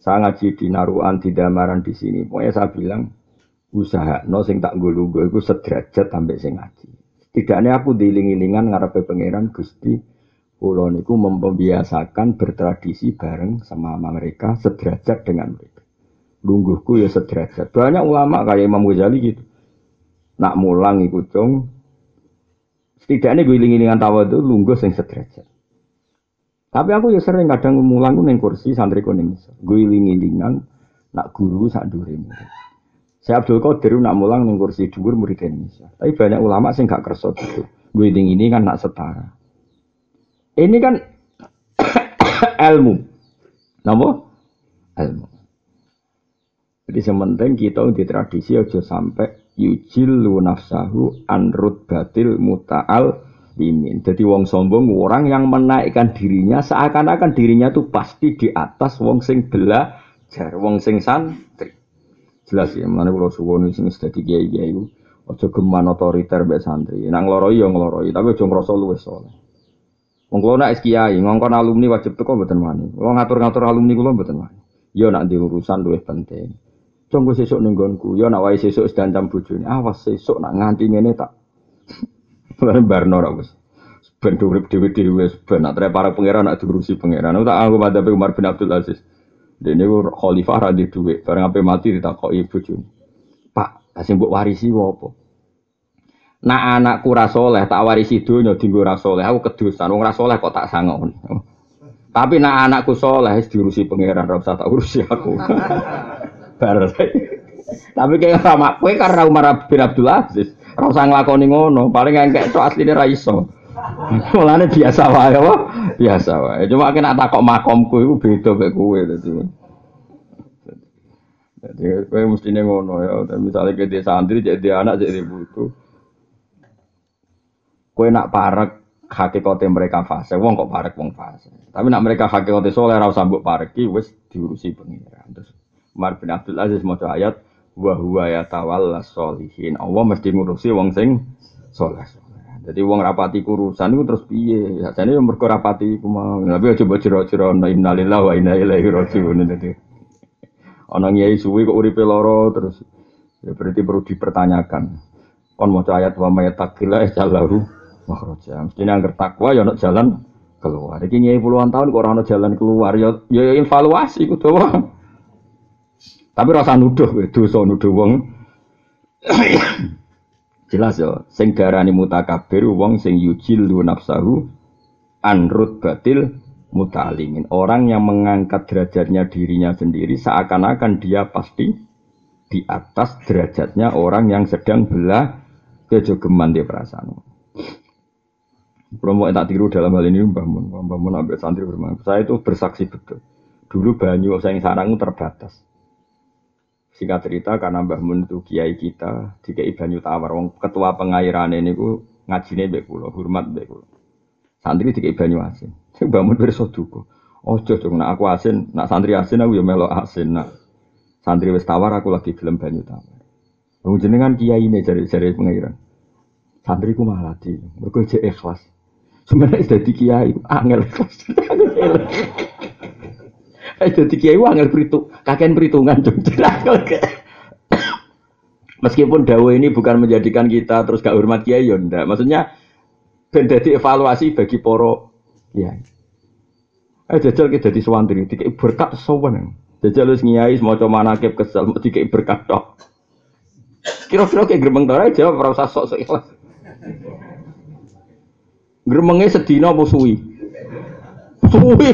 [SPEAKER 1] Saya ngaji di Naruan, di Damaran di sini. Pokoknya saya bilang usaha no sing tak gulu gue itu sederajat sampai sing ngaji. Tidaknya aku diling-ilingan ngarepe pangeran Gusti Kulo niku membiasakan bertradisi bareng sama mereka sederajat dengan mereka. Lungguhku ya sederajat. Banyak ulama kayak Imam Ghazali gitu. Nak mulang ikut dong. Setidaknya gue iling-ilingan tawa itu lungguh yang sederajat. Tapi aku ya sering kadang mulang neng kursi santri kuning. Gue iling-ilingan nak guru sak duremu. Saya Abdul Qadir nak mulang ning kursi dhuwur murid Indonesia. Tapi banyak ulama sing gak kerso gitu. Gue ini kan nak setara. Ini kan ilmu. Napa? Ilmu. Jadi sementing kita di tradisi aja sampai yujil nafsahu anrut batil muta'al limin. Jadi wong sombong orang yang menaikkan dirinya seakan-akan dirinya tuh pasti di atas wong sing belajar, wong sing santri. Jelas ya, mana kalau suwon sing dadi kiai kiai Aja geman otoriter mbek santri. Nak ngloroi ya ngloroi, tapi aja ngrasa luwes. Wong kula nak kiai, ngongkon alumni wajib teko mboten wani. Wong ngatur-ngatur alumni kula mboten wani. Ya nak di urusan luwih penting. Cung sesuk ning nggonku, ya nak wae sesuk sedancam bojone. Awas sesuk nak nganti ngene tak. Barno ra wis. Ben urip dhewe-dhewe wis ben nak para pangeran nak diurusi pangeran. Tak aku pada Umar bin Abdul Aziz. Dene ku khalifah ra di dhuwit, bareng ape mati ditakoki bojone. Pak, kasih mbok warisi apa? Nak anakku ra saleh tak warisi donya dienggo ra saleh. Aku kedusan wong ra saleh kok tak sangoni. Tapi nak anakku saleh diurusi pangeran ra usah tak urusi aku. Bar. Tapi kayak sama kowe karena Umar bin Abdul Aziz, ora usah nglakoni ngono, paling engkek tok asline ra iso. Mulane biasa wae apa? Biasa wae. Cuma kena takok makomku iku beda mek kowe dadi. Jadi kowe mestine ngono ya, misalnya ke desa santri jadi anak jadi butuh. Kowe nak parek hakikate mereka fase, wong kok parek wong fase. Tapi nak mereka hakikate soleh ora usah mbok pareki wis diurusi pengiran. Terus Umar bin Abdul Aziz maca ayat wa huwa yatawalla sholihin. Allah mesti ngurusi wong sing soleh. Jadi wong rapati kurusan itu terus piye? Ya jane yo mergo rapati iku mau. Tapi aja mbok jero-jero innalillahi wa inna ilaihi raji'un dadi. Ana kiai suwi kok uripe lara terus ya berarti perlu dipertanyakan. Kon maca ayat wa taqilla jalahu makhraja. Mesti angger takwa ya ana jalan keluar. Iki nyai puluhan tahun kok ora ana jalan keluar ya ya evaluasi kudu wae. Tapi rasa nuduh kowe dosa nuduh wong. Jelas ya, sing darani mutakabir wong sing yujilu nafsahu anrut batil muta'alimin. Orang yang mengangkat derajatnya dirinya sendiri seakan-akan dia pasti di atas derajatnya orang yang sedang belah kejogeman di perasaan. Promo tak tiru dalam hal ini Mbah Mun, Mbah Mun ambil santri bermain. Saya itu bersaksi betul. Dulu banyu saya yang sarang terbatas. Singkat cerita karena Mbah Mun itu kiai kita di Banyu Tawar, wong ketua pengairan ini ku ngajine mbek kula, hormat mbek kula. Santri di Banyu Asin. Mbah Mun pirsa duka. Ojo dong nak aku asin, nak santri asin aku ya melok asin nak. Santri wis tawar aku lagi gelem Banyu Tawar. Wong jenengan kiai ini jari-jari pengairan. Santriku malah di, mergo ikhlas. Sebenarnya sudah kiai, angel. Eh jadi kiai angel perhitung, kakek perhitungan Meskipun dawa ini bukan menjadikan kita terus gak hormat kiai ya ndak. Maksudnya ben evaluasi bagi poro kiai. Eh jajal kita di sewantri, tiga berkat sowan. Jajal wis ngiyai maca manakib kesel, tiga berkat tok. Kira-kira kayak gerbang tora jawab ora sok-sok ikhlas. Gremenge sedina apa suwi? Suwi.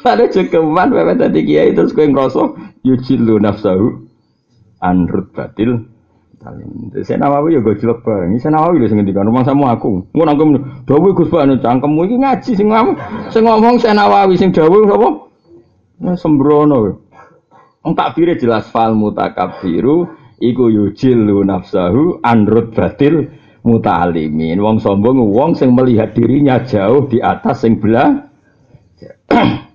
[SPEAKER 1] Ada cekeman pepe tadi kiai terus kowe ngrasa yujilu nafsahu anrut batil saya nawawi ya gojlok bareng. Saya nawawi lho sing ngendikan rumah sama aku. Ngono aku dawuh Gus Pak cangkemmu iki ngaji sing ngomong. Sing ngomong saya nawawi sing dawuh sapa? Nah, sembrono. Wong takbire jelas fal mutakabbiru iku yujilu nafsahu anrut batil muta'alimin. Wong sombong wong sing melihat dirinya jauh di atas sing belah.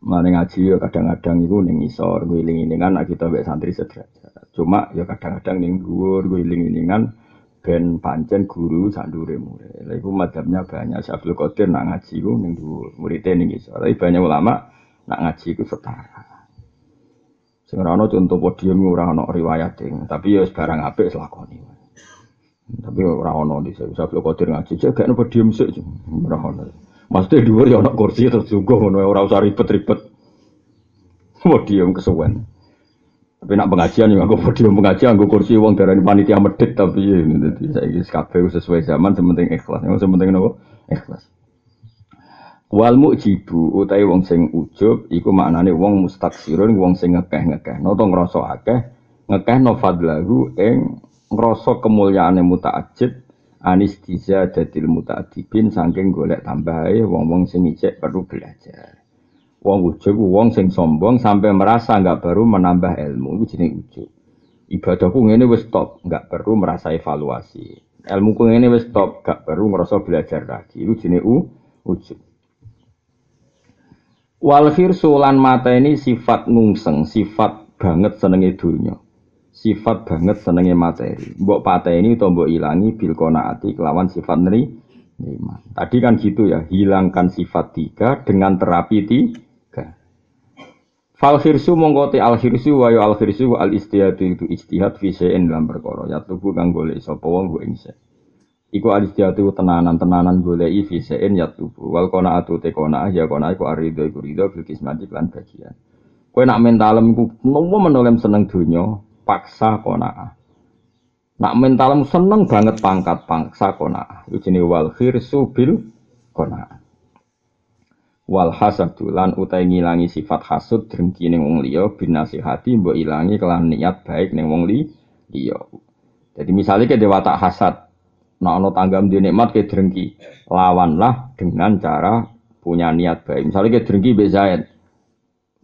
[SPEAKER 1] Mana ngaji ya kadang-kadang itu ning isor guling-gilingan nak kita mbek santri sederajat. Cuma ya kadang-kadang ning dhuwur guling-gilingan ben pancen guru sandure murid. Lha iku madhabnya banyak Syaikhul Qadir nak ngaji ku ning dhuwur, muridé ning isor. Tapi banyak ulama nak ngaji ku setara. Sing ora ana contoh podium ora ana riwayat tapi ya barang apik lakoni. Tapi ora ana di Syaikhul Qadir ngaji, cek gak podium sik ora ana. Maksudnya dua ya anak kursi terus juga ngono ora usah ribet-ribet. Podium kesuwen. Tapi nak pengajian yang aku podium pengajian aku kursi uang darah panitia medit tapi ini jadi saya kabeh sesuai zaman sementing ikhlas. Yang sementing apa? Ikhlas. Wal mujibu utai wong sing ujub iku maknane wong mustaksirun wong sing ngekeh-ngekeh. Noto ngrasa akeh ngekeh no fadlahu ing ngrasa kemuliaane mutaajid anis diza dadil mutadibin saking golek tambahe wong-wong sing ijek perlu belajar. Wong ujug wong sing sombong sampai merasa nggak baru menambah ilmu itu jenenge ujug. Ibadahku ngene wis stop, nggak perlu merasa evaluasi. Ilmu ku ngene wis stop, nggak perlu ngerasa belajar lagi. Itu jenenge ujug. Wal khirsu lan mata ini sifat nungseng, sifat banget senenge dunya. Sifat banget senenge materi. Mbok pateni utawa mbok ilangi bil qanaati kelawan sifat neri. Tadi kan gitu ya, hilangkan sifat tiga dengan terapi tiga. Fal khirsu mongko al khirsu wa al khirsu al istihadu itu istihad fi dalam perkara. Ya tubuh kang golek sapa wong ing Iku al istihadu tenanan-tenanan goleki fi ya tubuh. Wal qanaatu te qanaah ya qanaah iku arido iku rido fil kismati lan bagian. Kowe nak mentalem ku nopo menolem seneng donya, paksa qanaah. Nak mentalmu seneng banget pangkat pangsa kona. Itu jenis wal khirsu bil kona. Wal hasadu lan utai ngilangi sifat hasud drengki ning wong liya bin nasihati mbok ilangi kelan niat baik ning wong liya. Jadi misalnya ke dewa tak hasad, nak ono tanggam di nikmat ke drengki, lawanlah dengan cara punya niat baik. Misalnya ke drengki be Zaid,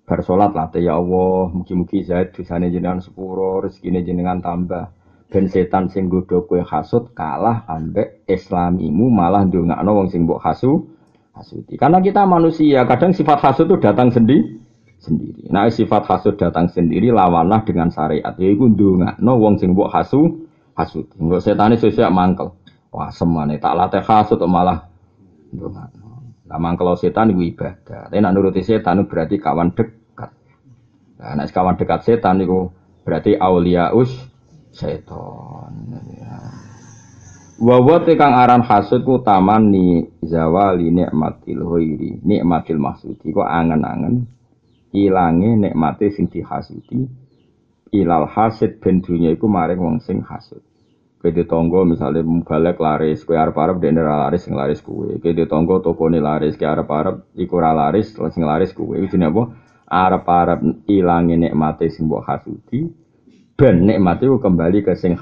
[SPEAKER 1] bersolat lah ya Allah, mugi-mugi Zaid dosane jenengan sepuro, rezekine jenengan tambah ben setan sing godho kowe hasud kalah ambek islamimu malah ndongakno wong sing mbok hasu hasuti. Karena kita manusia, kadang sifat hasud itu datang sendiri sendiri. Nah, sifat hasud datang sendiri lawanlah dengan syariat. Yaiku ndongakno wong sing mbok hasu hasuti. Engko setane sesuk mangkel. Wah, semane tak latih hasud malah. Lah mangkel setan iku ibadah. Tapi nak nuruti setan berarti kawan dekat. Nah, nek kawan dekat setan itu berarti auliaus seton. Wawa kang aran hasud ku taman ni zawali nikmatil hoiri nikmatil maksudi kok angen-angen ilange nikmate sing dihasudi ilal hasid ben dunya iku maring wong sing hasud. Kede tonggo misalnya mubalek laris, kue arep arep dene laris sing laris kue. Kede tonggo tokone laris, kue arep arep iku laris sing laris kue. Itu apa? Arep arep ilange nikmate sing mbok hasudi, ben nikmat itu kembali ke sing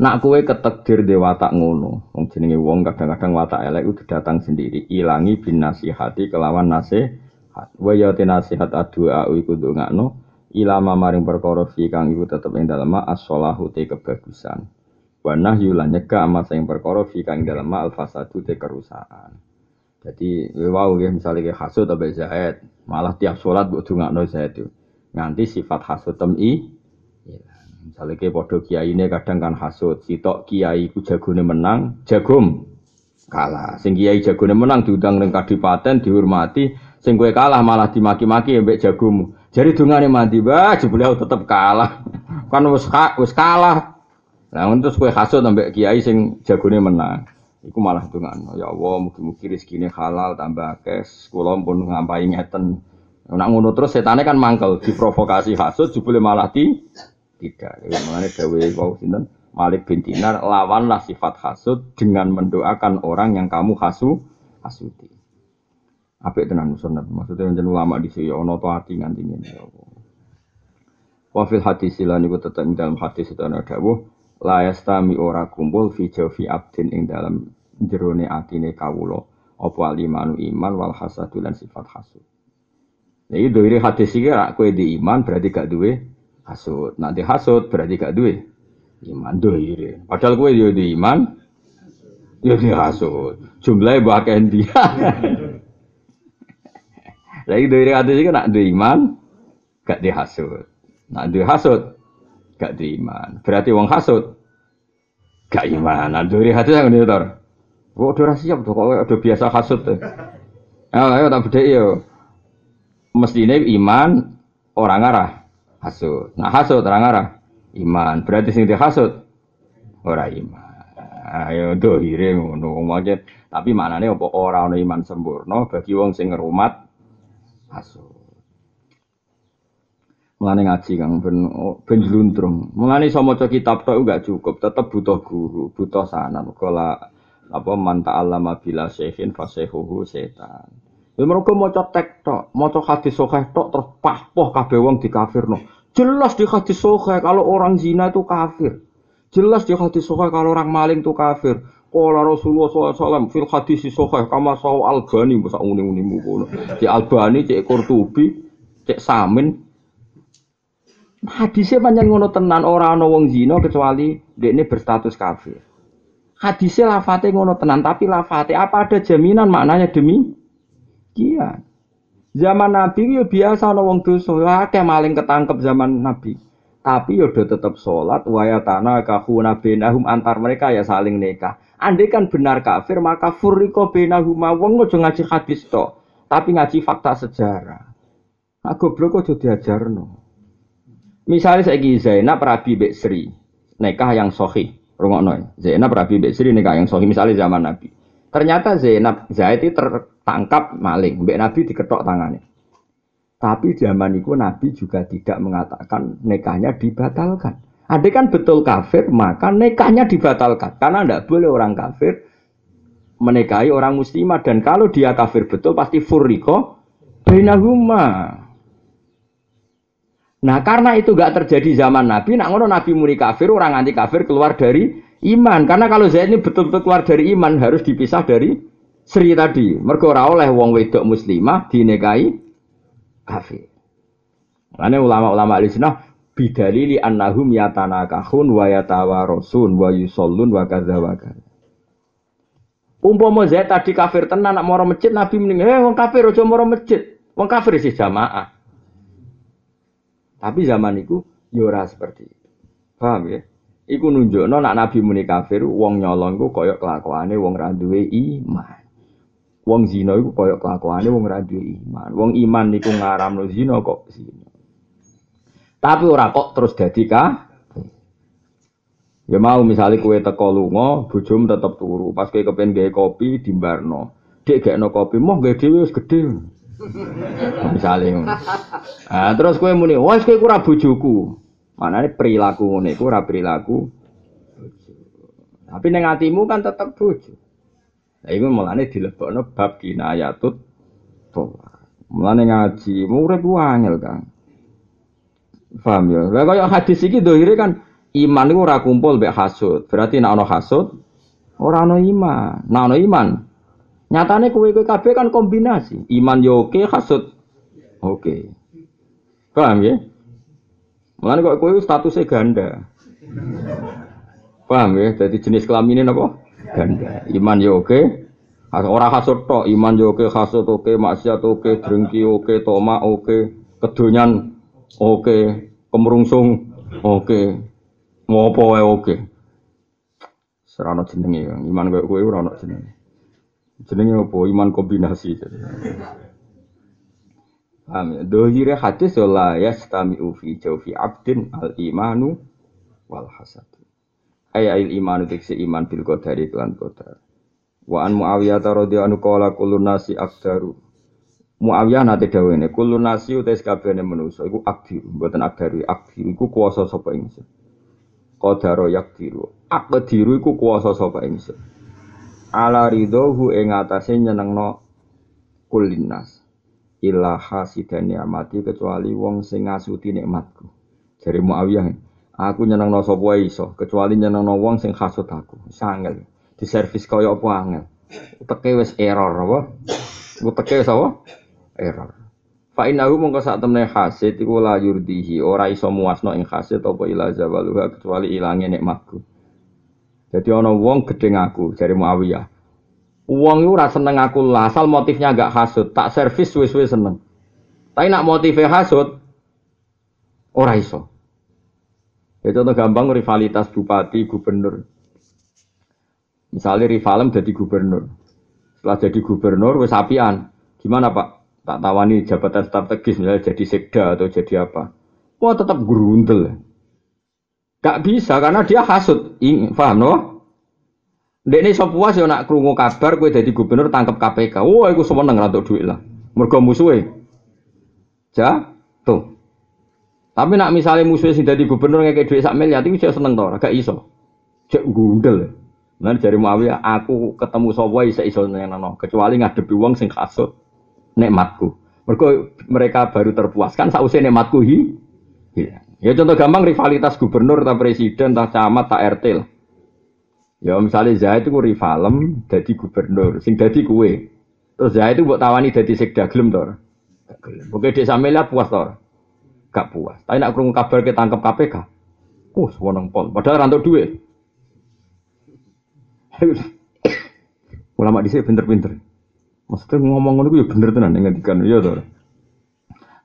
[SPEAKER 1] Nak kue ketekdir de watak ngono, wong jenenge wong kadang-kadang watak elek itu datang sendiri, ilangi bin nasihati kelawan nasihat. Wa ya nasihat adua iku ndongakno ilama maring perkara fi kang iku tetep ing dalem as-shalahu te kebagusan. Wa nahyu lan nyegah ama sing perkara fi kang dalem al-fasadu te kerusakan. Jadi wow ya misalnya kayak hasud atau zaid, malah tiap sholat buat dongakno zaid itu nganti sifat hasud temi misalnya kayak podo kiai ini kadang kan hasud. Sitok kiai ku jagone menang jagum. Kalah. Sing kiai jagone menang diundang neng kadipaten dihormati sing kue kalah malah dimaki-maki mbek jagomu jadi dungane mati bah jebule tetep kalah kan wis wis kalah nah untuk kue hasud mbek kiai sing jagone menang Iku malah dungan, ya Allah, mugi-mugi rezekine halal tambah kes, kula pun ngampai ngeten. Nak ngono terus setannya kan mangkel, diprovokasi hasud, jubule malah di tidak. Mengenai dawe wau sinten Malik bin Dinar lawanlah sifat hasud dengan mendoakan orang yang kamu hasu hasuti. Apik tenan sunat. Maksudnya yang ulama di sini ono to ati nganti ngene ya Allah. Wa fil hadis lan iku dalam hadis itu ana dawuh la yastami ora kumpul fi jawfi abdin ing dalam jerone atine kawula apa alimanu iman wal hasadu sifat hasud. Jadi dari hadis ini rak kue di iman berarti gak duwe hasud. Nanti hasud berarti gak duwe iman dohire. Padahal kue dia di iman, ya di hasud. Jumlahnya bahkan dia. Lagi dari hadis ini nak duwe iman, gak di hasud. Nak duwe hasud, gak di iman. Berarti wong hasud, gak iman. Nah dari hadis yang ini tor. Kok udah siap tuh, kok udah biasa hasud tuh. Ayo, ayo tak beda yo mestinya iman orang arah hasud. Nah hasud orang arah iman. Berarti sing hasud orang iman. Ayo dohire ngono aja. Tapi maknane apa ora ana iman sempurna bagi wong sing ngerumat hasud. Mulane ngaji Kang ben ben jluntrung. Mulane iso maca kitab tok cukup, tetep butuh guru, butuh sanad. Kala apa man ta'allama bila syekhin fasehuhu setan. Ya mereka maca tek tok, maca hadis sahih tok terus pahpoh kabeh wong dikafirno. Jelas di hadis sahih kalau orang zina itu kafir. Jelas di hadis sahih kalau orang maling itu kafir. Qala Rasulullah SAW fil hadis sahih kama sahu Albani masa uni-unimu kono. Di Albani cek Qurtubi, cek Samin. Hadisnya panjang ngono tenan orang ana wong zina kecuali dekne berstatus kafir. Hadisnya lafate ngono tenan tapi lafate apa ada jaminan maknanya demi demikian. Zaman Nabi yo biasa ana wong dosa, akeh maling ketangkep zaman Nabi. Tapi yo do tetep salat wa yatana kahuna bainahum antar mereka ya saling nikah. Andai kan benar kafir maka furriqo bainahum wong aja ngaji hadis to, tapi ngaji fakta sejarah. Nah goblok aja diajarno. Misalnya saya Zainab Rabi Mbek Sri, nikah yang sahih. Rungokno. Zainab Rabi Mbek Sri nikah yang sahih misalnya zaman Nabi. Ternyata Zainab Zaid tertangkap maling, Mbak Nabi diketok tangannya. Tapi zaman itu Nabi juga tidak mengatakan nekahnya dibatalkan. Ada kan betul kafir, maka nekahnya dibatalkan. Karena tidak boleh orang kafir menikahi orang muslimah. Dan kalau dia kafir betul, pasti furriko bainahuma. Nah karena itu gak terjadi zaman Nabi, nak ngono Nabi muni kafir, orang anti kafir keluar dari iman. Karena kalau Zaid ini betul-betul keluar dari iman harus dipisah dari Sri tadi. Mergo oleh wong wedok muslimah dinikahi kafir. Mane ulama-ulama alisnah bidalili annahum yatanakahun wa yatawarosun wa yusallun wa kadza wa kadza. Umpama Zaid tadi kafir tenan nak moro masjid Nabi mending eh wong kafir aja moro masjid. Wong kafir sih jamaah. Tapi zaman itu yura ya seperti itu. Paham ya? Iku nunjukno nak Nabi muni kafir, wong nyolong iku koyok kelakuane wong ra duwe iman. Wong zina iku koyok kelakuane wong ra duwe iman. Wong iman niku ngaramno zina kok zina. Tapi ora kok terus dadi ka Ya mau misalnya kue teko bojomu tetep turu. Pas kue kepen gawe kopi dimbarno. Dek gak no kopi, moh gawe dhewe wis gedhe. Misalnya. Nah, terus kue muni, "Wes kue kurang bojoku." Mana ini perilaku ngono iku ora perilaku Tapi ning atimu kan tetep bojo. Lah iku mulane dilebokno bab kinayatut tolak. Mulane ngaji, urip ku angel, Kang. Paham ya? Lah kaya hadis iki dohire kan iman iku ora kumpul mek hasud. Berarti nek ana hasud ora ana iman. Ana iman nyatane kowe kowe kabeh kan kombinasi. Iman yo oke, hasud oke. Paham ya? Mulane kok kowe statusnya ganda. Paham ya? Jadi jenis kelamin ini apa? Ganda. Iman ya oke. Ora hasud tok, iman ya oke, hasud oke, maksiat oke, drengki oke, toma oke, kedonyan oke, kemerungsung oke. Ngopo wae oke. Serana jenenge, iman kowe kowe ora ono jenenge. Jenenge apa? Iman kombinasi. Paham ya? Dohire hadis ya la yastami'u fi jawfi abdin al imanu wal hasad. Ay il imanu tiksi iman bil qadari kelan qadar. Wa an Muawiyah radhiyallahu anhu qala kullu nasi akdaru. Muawiyah nate dawene kullu nasi utais kabehane manusa iku akdir, mboten akdaru, akdir iku kuwasa sapa ingsun. Qadaro yakdiru. Akdiru iku kuwasa sapa ingsun. Ala ridhohu ing atase nyenengno kulinas illa hasidan ni'mati kecuali wong sing ngasuti nikmatku. Jare Muawiyah, aku nyenengno sapa iso, kecuali nyenengno wong sing hasut aku. Sangel. Di servis kaya apa angel. Uteke wis error apa? Uteke wis apa? Error. Fa innahu mongko sak temne hasid iku la yurdihi, ora iso muasno ing hasid apa ila zawaluha kecuali ilange nikmatku. Jadi ana wong gedeng aku, jare Muawiyah. Uang itu rasa seneng aku lah, asal motifnya agak hasut, tak servis suwe-suwe seneng. Tapi nak motifnya hasut, ora iso. Ya contoh gampang rivalitas bupati, gubernur. Misalnya rivalem jadi gubernur. Setelah jadi gubernur, wes apian. Gimana pak? Tak tawani jabatan strategis, misalnya jadi sekda atau jadi apa. Wah tetap gerundel. Gak bisa karena dia hasut. Paham no? Dek ini sop puas ya nak krungu kabar gue jadi gubernur tangkap KPK. Wah, aku seneng rantuk duit lah. Mergo musuhe. Jatuh. Tapi nak misalnya musuhnya sih jadi gubernur kayak duit sak miliar, itu saya seneng tau, gak iso. Cek gundel. Nah dari Muawiyah, aku ketemu sopo isa iso nono, kecuali ngadepi uang sing kasut nikmatku. Mereka mereka baru terpuaskan sausai nikmatku hi. Ya contoh gampang rivalitas gubernur, tak presiden, tak camat, tak RT. Ya misalnya Zaid itu rivalem jadi gubernur, sing jadi kue. Terus Zaid itu buat tawani jadi sekda gelem tor. Oke desa Melia puas tor. Gak puas. Tapi nak kurung kabar tangkap KPK. Oh, sewenang pol. Padahal rantuk duit. Ulama di sini pinter-pinter. Maksudnya ngomong ngono ya bener tenan ngendikan ya tor.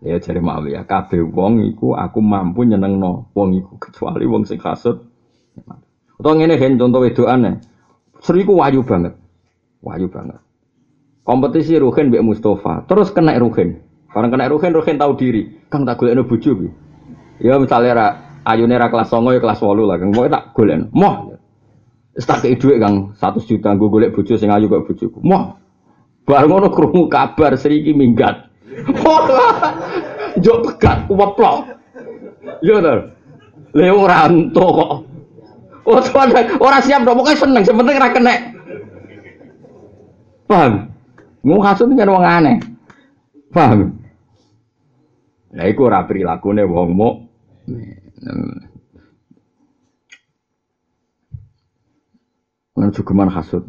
[SPEAKER 1] Ya jare Muawiyah, kabeh wong iku aku mampu nyenengno wong iku kecuali wong sing hasud. Utawa ngene gen contoh wedokane. Sri ku wayu banget. Wayu banget. Kompetisi Ruhin mbek Mustafa, terus kena Ruhin. Orang kena Ruhin, Ruhin tahu diri. Kang tak golekno bojo piye? Ya misalnya ra ayune ra kelas 9 ya kelas 8 lah, Kang. Pokoke tak golekno. Moh. Wis tak kei dhuwit Kang 100 juta nggo golek bojo sing ayu kok bojoku. Moh. Bar ngono krungu kabar Sri iki minggat. Jok pegat kuweplok. Iya to. Le ora entuk kok. Oh, orang siap dong, pokoknya seneng, sebenarnya kena kena. Paham? Mau kasut kan aneh. Paham? Nah, iku ora prilakune wong mu. Nang cukuman hasud.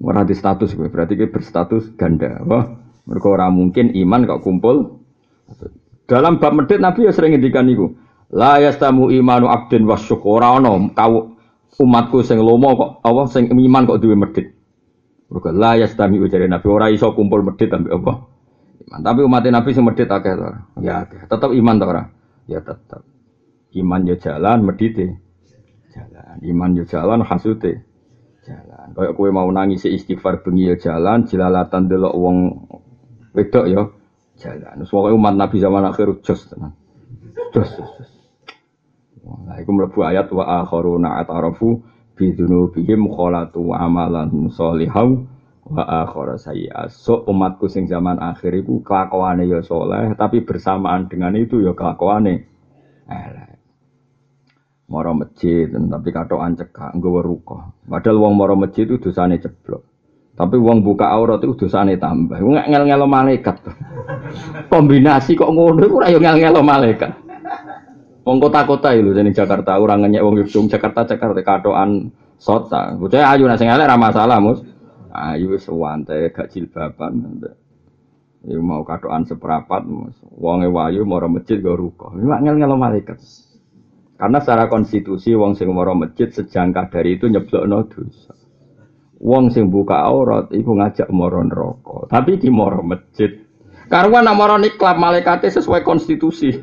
[SPEAKER 1] Ora di status gue, berarti gue berstatus ganda. Wah, mereka ora mungkin iman kok kumpul. Dalam bab medit Nabi ya sering ngendikan niku. La yastamu imanu abdin wa syukur. Ora ono kau umatku sing lomo kok apa sing iman kok duwe medit. Mergo la yastami ujare Nabi ora iso kumpul medit ambek apa. Iman. Tapi umat Nabi sing medit akeh to. Ya akeh. Tetep iman to ora? Ya tetep. Iman yo jalan medite. Jalan. Iman yo jalan hasute. Jalan. Kayak kowe mau nangis istighfar bengi yo jalan, jilalatan delok wong wedok yo jalan. Pokoke umat Nabi zaman akhir jos tenan. Jos. Nah, iku mlebu ayat wa akharuna atarafu bi dzunubihim khalatu amalan sholihan wa akhara sayyi'at. So umatku sing zaman akhir iku kelakuane ya soleh, tapi bersamaan dengan itu ya kelakuane elek. Moro masjid, tapi katokan cekak, nggawa ruko. Padahal wong moro masjid itu dosane ceblok. Tapi wong buka aurat itu dosane tambah. Nggak ngel-ngelo malaikat. Kombinasi kok ngono ora yo ngel-ngelo malaikat. Wong kota-kota itu jadi Jakarta orang ngenyek wong Yogyakarta Jakarta Jakarta katoan sota. Bocah ayu nasi elek ra masalah, Mus. Ayu wis wante gak jilbaban. Ya mau katoan seperapat. Wonge wayu moro masjid go ruko. Mak ngel-ngelo malaikat. Karena secara konstitusi wong sing moro masjid sejangkah dari itu nyeblokno dosa. Wong sing buka aurat iku ngajak moro neraka. Tapi di moro masjid. Karena nak moro sesuai konstitusi.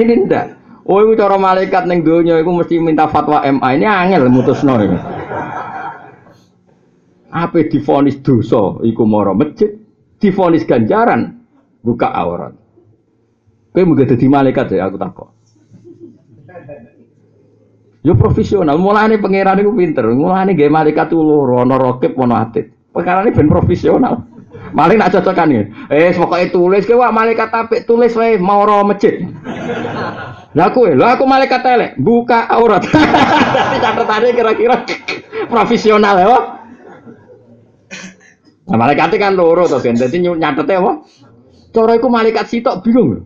[SPEAKER 1] Ini ndak. Oh, itu cara malaikat neng donya itu mesti minta fatwa MA. Ini angel mutusno iki. Apa difonis dosa iku moro masjid, difonis ganjaran buka aurat. Kowe muga dadi malaikat ya aku takok. Yo profesional, mulane pangeran iku pinter. Mulane gawe malaikat loro, ana rokib ana atit. Perkara ini ben profesional. Maling nak cocokan ya. Eh, pokoknya tulis wah malaikat apik tulis wae mau masjid. Lah kowe, lah aku malaikat elek, buka aurat. Tapi catatannya kira-kira profesional ya. Nah, malaikat kan loro to, kan. Dadi nyatete apa? Cara iku malaikat sitok bingung.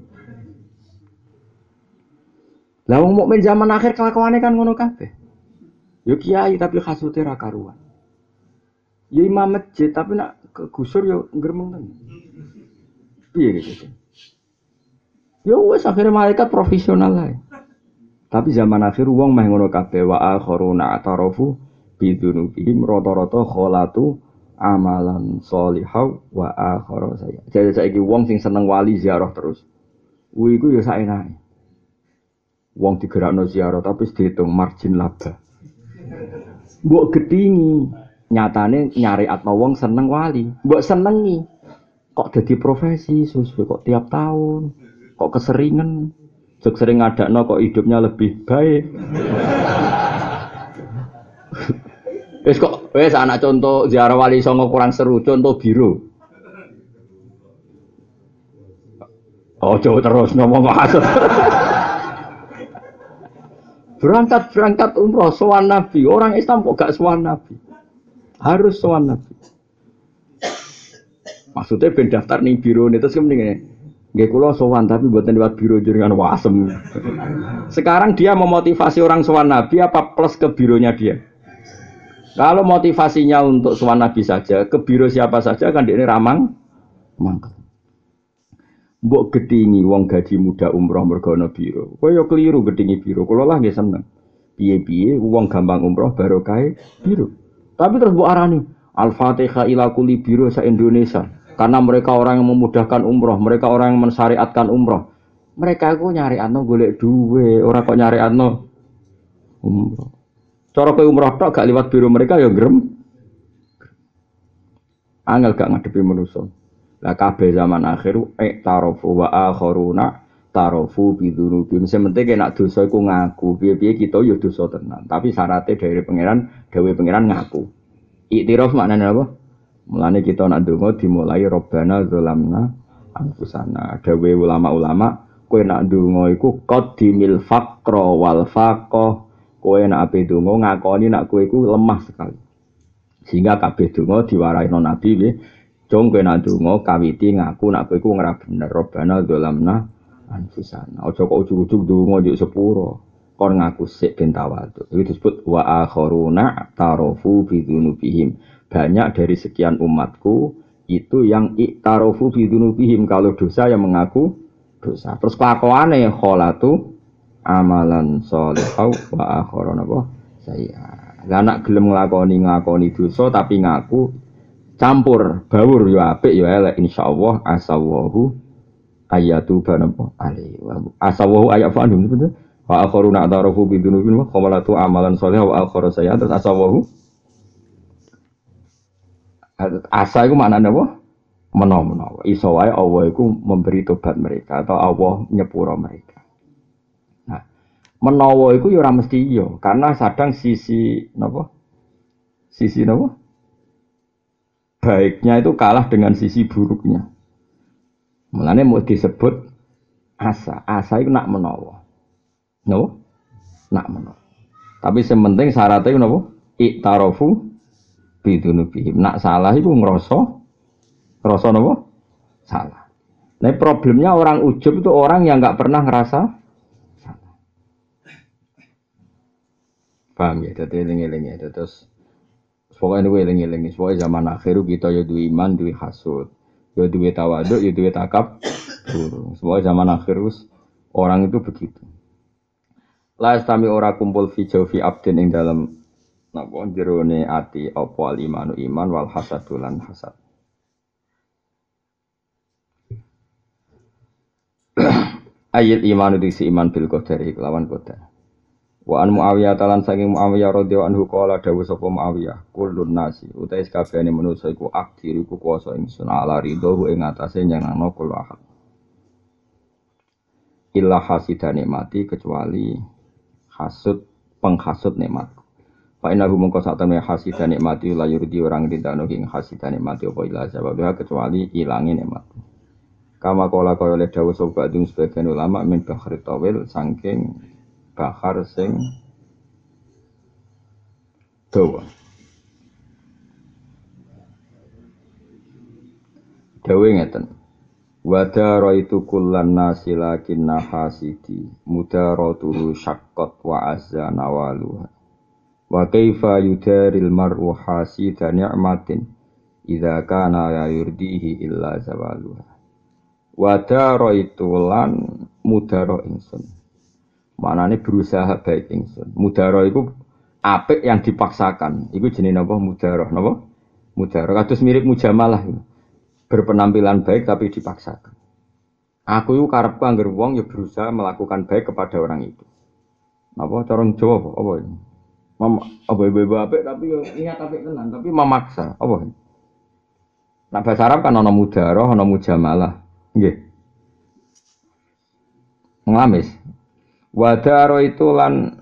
[SPEAKER 1] Lah wong mukmin zaman akhir kelakuane kan ngono kabeh. Yo kiai tapi kasute ra karuan. Ya imam masjid tapi nak ke gusur yo gremeng tenan. Piye gitu. Ya wes akhirnya malaikat profesional lah. Tapi zaman akhir wong meh ngono kabeh wa akharuna atarafu bidunubihim rata-rata kholatu amalan solihau wa akhara saya. Jadi saiki wong sing seneng wali ziarah terus. Kuwi iku ya saenake. Wong digerakno ziarah tapi dihitung margin laba. Mbok gedingi, nyatane nyari atma wong seneng wali. Mbok senengi. Kok jadi profesi sesuai kok tiap tahun. Kok keseringan. Jok sering ngadakno kok hidupnya lebih baik. Wes kok wes anak contoh ziarah wali songo kurang seru contoh biru. Oh jauh terus ngomong maksud. berangkat berangkat umroh sowan nabi orang Islam kok gak sowan nabi harus sowan nabi maksudnya ben daftar nih biro nih terus kemudian Gak kulo sowan tapi buatan lewat biro jaringan wasem. Sekarang dia memotivasi orang sowan nabi apa plus ke bironya dia? Kalau motivasinya untuk sowan nabi saja, ke biro siapa saja kan dia ini ramang, mangkel. Mbok gedingi wong gaji muda umroh mergono biro. Kowe yo keliru gedingi biro. Kulo lah nggih seneng. Piye-piye wong gampang umroh barokah biro. Tapi terus mbok arani Al-Fatihah ila kuli biro sa Indonesia. Karena mereka orang yang memudahkan umroh, mereka orang yang mensyariatkan umroh. Mereka itu nyari ano golek duwe, orang kok nyari ano umroh. Cara kowe umroh tok gak liwat biru mereka ya grem. Angel gak ngadepi manusa. Lah kabeh zaman akhir ek tarofu wa akharuna tarofu bidunubi. Mesti penting nek dosa iku ngaku. Piye-piye kita ya dosa tenan. Tapi syaratnya dari pangeran, dewe pangeran ngaku. Iktiraf maknanya apa? Mulane kita nak donga dimulai robbana zalamna anfusana. Dawe ulama-ulama kowe nak donga iku qadimil faqra wal faqah. Kowe nak ape donga ngakoni nak kowe lemah sekali. Sehingga kabeh donga diwarai non nabi nggih. Jong kowe nak donga kawiti ngaku nak kowe iku ora bener robbana zalamna anfusana. Aja kok ujug-ujug donga sepuro. Kon ngaku sik ben tawadhu. Itu disebut wa akharuna tarofu bi dzunubihim banyak dari sekian umatku itu yang iktarofu bidunubihim kalau dosa yang mengaku dosa. Terus kelakuannya kholatu amalan solehau wa akhoron apa saya. Lah nak gelem nglakoni nglakoni dosa tapi ngaku campur bawur yo apik yo elek insyaallah asawahu ayatu banapa ali asawahu ayat fa'anum betul wa akharuna atarafu bidunubihim kholatu amalan solehau wa akhara saya terus asawahu Asa itu mana apa? Menawa-menawa. Iso wae Allah itu memberi tobat mereka atau Allah nyepuro mereka. Menawa itu ya ora mesti iya, karena sadang sisi napa? Sisi napa? Baiknya itu kalah dengan sisi buruknya. Mulane mau disebut asa. Asa itu nak menawa. No? Nak menawa. Tapi sementing syaratnya itu napa? Iktarafu bidunubihim. Nak salah itu ngerasa, ngerasa nopo? Salah. Nah problemnya orang ujub itu orang yang nggak pernah ngerasa Paham ya? Jadi eling-eling ya. Terus pokoknya ini eling-eling. Pokoknya zaman akhir kita ya dua iman, dua hasud. Ya dua tawaduk, ya dua takab. Pokoknya zaman akhir orang itu begitu. La istami ora kumpul fi jaufi abdin ing dalam napa jerone ati apa alimanu iman wal hasadulan hasad ayat iman itu si iman bil qadari lawan qadar wa an muawiyah talan saking muawiyah radhiyallahu anhu qala dawu sapa muawiyah kullun nasi. Utais kabehane manusa iku aktir iku kuwasa ingsun ala ridho ing atase nyenengno kula ahad. Illa hasidane mati kecuali hasud penghasut nikmat. Pak inahu mengko sak temne hasidan nikmati la yurdi orang ridano ing hasidan nikmati apa ila sebabnya kecuali ilangin nikmat. Kama kola kaya oleh dawuh sapa sebagian ulama min bahri tawil saking bahar sing dawa. Dawe ngeten. Wada itu kullan nasi lakin nahasidi mudaratu syaqqat wa azza nawaluha. Wa kaifa yudaril mar'u hasida ni'matin idza kana la yurdihi illa zawaluha. Wa daraitu lan mudaro ingsun. Manane berusaha baik ingsun. Mudaro iku apik yang dipaksakan. Iku jenenge napa mudaro, napa? Mudaro kados mirip mujamalah. Berpenampilan baik tapi dipaksakan. Aku itu karepku anggar wong ya berusaha melakukan baik kepada orang itu. Apa cara Jawa apa? apa ini? Mem apa ibu-ibu apik tapi yo niat apik tenan, tapi memaksa. Apa? Nah bahasa Arab kan ana mudaroh, ana mujamalah. Nggih. Ngamis. Wadaro itu lan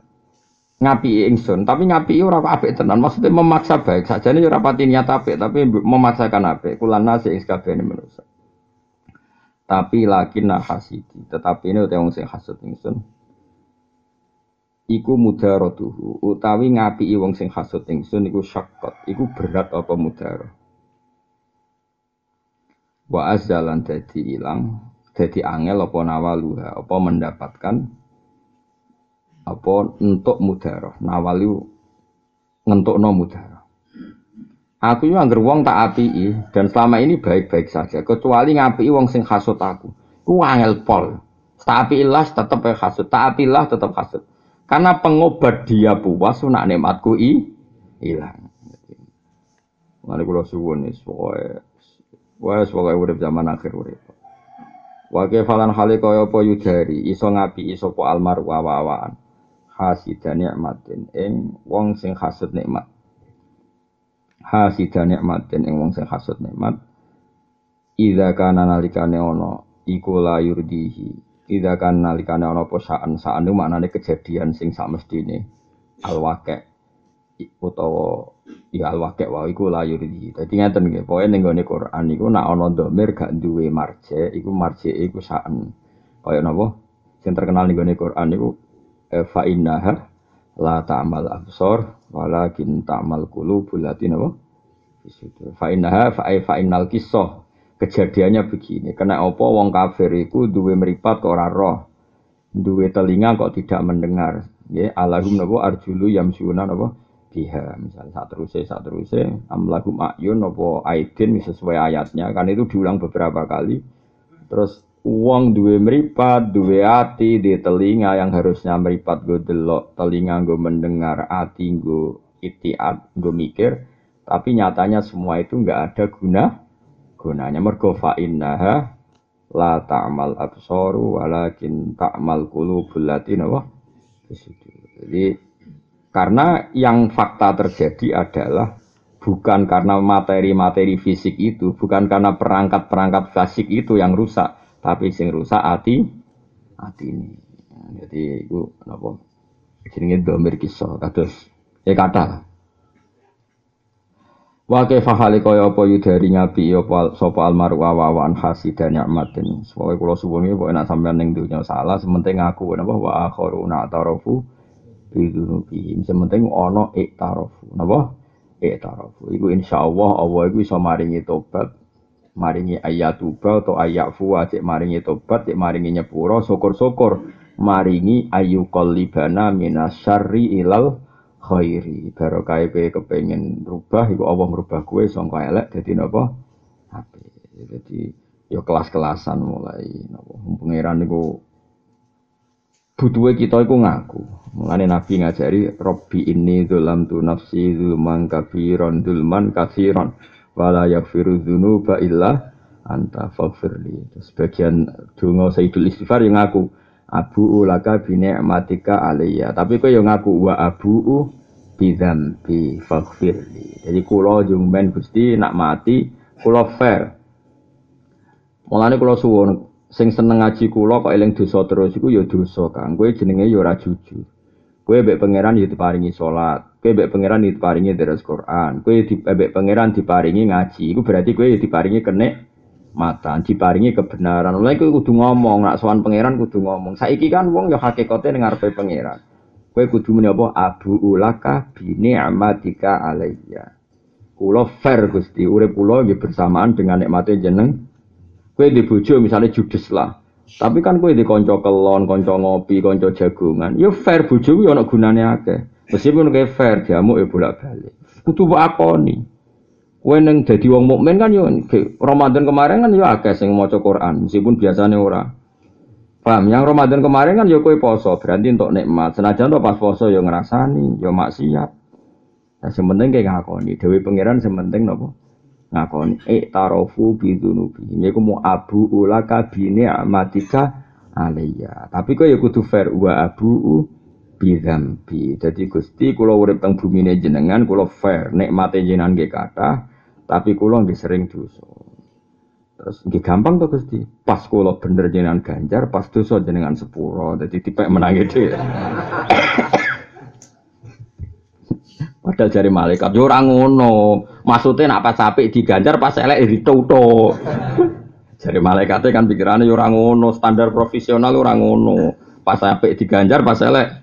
[SPEAKER 1] ngapi ingsun, tapi ngapi ora apik tenan. Maksudnya memaksa baik. Sajane ora pati niat apik, tapi memaksakan apik. Kulan nasi ing sakabehane manusa. Tapi lakin hasidi, tetapi ini udah sing hasud ingsun iku mudarotuhu utawi ngapi wong sing hasud ingsun iku syakkot iku berat apa mudaro wa azalan dadi ilang dadi angel apa nawaluha apa mendapatkan apa untuk mudaro nawalu ngentukno mudaro aku yo angger wong tak api dan selama ini baik-baik saja. Kecuali ngapi wong sing hasud aku. Ku angel pol tak api ilah tetep hasud tak api ilah tetep hasud karena pengobat dia puas, nak nikmatku i hilang. Mari kula suwun wis pokoke Wes pokoke urip zaman akhir urip. Wa kefalan hale kaya apa yudari iso ngapi iso po almar wa-wawaan. Hasidan nikmatin ing wong sing hasud nikmat. Hasidan nikmatin ing wong sing hasud nikmat. Idza kana nalikane ana iku la yurdihi. Idza kana nalikane ana apa saan saan itu maknane kejadian sing samestine alwake utawa ya alwake wae iku la yurdihi. Dadi ngeten nggih, pokoke ning gone Quran iku nak ana dhamir gak duwe marje, iku marje iku saan. Kaya napa? Sing terkenal ning gone Quran iku fa innaha la ta'mal absor walakin ta'mal qulubul lati napa? Fa innaha fa fa innal kisah. Kejadiannya begini kena apa wong kafir iku duwe meripat kok ora roh duwe telinga kok tidak mendengar. Ya alahum napa? Arjulu yamsuna napa? Biha misalnya saat terusé saat terusé amlahum ayun napa? Aidin sesuai ayatnya. Kan itu diulang beberapa kali. Terus uang duwe meripat duwe hati di telinga yang harusnya meripat gue delok telinga gue mendengar hati gue itiat gue mikir. Tapi nyatanya semua itu nggak ada guna gunanya mergo fa innaha la ta'mal absaru walakin ta'mal qulubul latina wah jadi karena yang fakta terjadi adalah bukan karena materi-materi fisik itu, bukan karena perangkat-perangkat fisik itu yang rusak, tapi sing rusak hati hati ini. Jadi itu apa? Jenenge domir kisah kados ya kata Wa kaifa hale kaya apa yudari ngabi ya sapa almaru awawan hasidan nikmatin. Pokoke kula suwun iki pokoke nek sampean ning dunya salah sementing ngaku napa wa akharuna tarafu bi dzunubihim. Sementing ana iktarafu. Napa? Iktarafu. Iku insyaallah Allah iku iso maringi tobat, maringi ayatuba atau ayafu cek maringi tobat, cek maringi nyepuro, syukur-syukur. Maringi ayu qalibana minasyarri ilal khairi. Barokah kowe kepengin rubah iku Allah merubah kowe sangka elek dadi napa? Apik dadi ya kelas-kelasan mulai napa? Pangeran niku butuhe kita iku ngaku. Mulane nabi ngajari robbi ini dalam tu nafsi zulman kafiron zulman kafiron wala yaghfiru dzunuba illa anta faghfirli sebagian donga sayyidul istighfar yang ngaku abu ulaka bine matika alayya. Tapi kau yang ngaku wa abu bidam bi faghfirli jadi kulo jumben gusti nak mati kulo fair. Mulane kulo suwon sing seneng ngaji kulo kok eling dosa terus iku ya dosa kang. Kowe jenenge ya ora jujur. Kowe mbek pangeran ya diparingi salat kowe mbek pangeran diparingi deres Quran kowe di mbek pangeran diparingi ngaji iku berarti ya diparingi kenek mata diparingi kebenaran. Mulai kowe kudu ngomong, nak sowan pangeran kudu ngomong. Saiki kan wong ya hakikate ning ngarepe pangeran. Kowe kudu muni apa? Abu ulaka bi ni'matika alayya. Kula fair Gusti, urip kula nggih bersamaan dengan nikmate jeneng. Kowe di misalnya judes lah. Tapi kan kowe di kanca kelon, kanca ngopi, kanca jagongan. Ya fair bojo kuwi ana gunane akeh. Meskipun kowe fair diamuk ya bolak-balik. Kudu akoni. Kowe neng dadi wong mukmin kan yo Ramadan kemarin kan yo akeh sing maca Quran, meskipun biasanya ora. Paham? Yang Ramadan kemarin kan yo kowe poso, berarti untuk nikmat. Senajan to pas poso yo ngrasani, yo maksiat. Nah, sementing kayak ngakoni, Dewi Pangeran sementing nopo ngakoni. Eh tarofu bidunubi. Ini aku mau abu ulaka bini amatika alaiya. Tapi kok ya kudu fair wa abu bidambi. Jadi gusti kulo urip teng bumi jenengan kulo fair. Nikmate jenengan gak kata. Tapi kulo nggih sering dosa. Terus nggih gampang tuh Gusti. Pas kulo bener jenengan ganjar, pas dosa jenengan sepuro. Jadi tipek menang itu. Padahal jari malaikat yo ora ngono. Maksudnya nak pas apik diganjar pas elek dituto. Jari malaikatnya kan pikirannya yo ora ngono, standar profesional ora ngono. Pas apik diganjar pas elek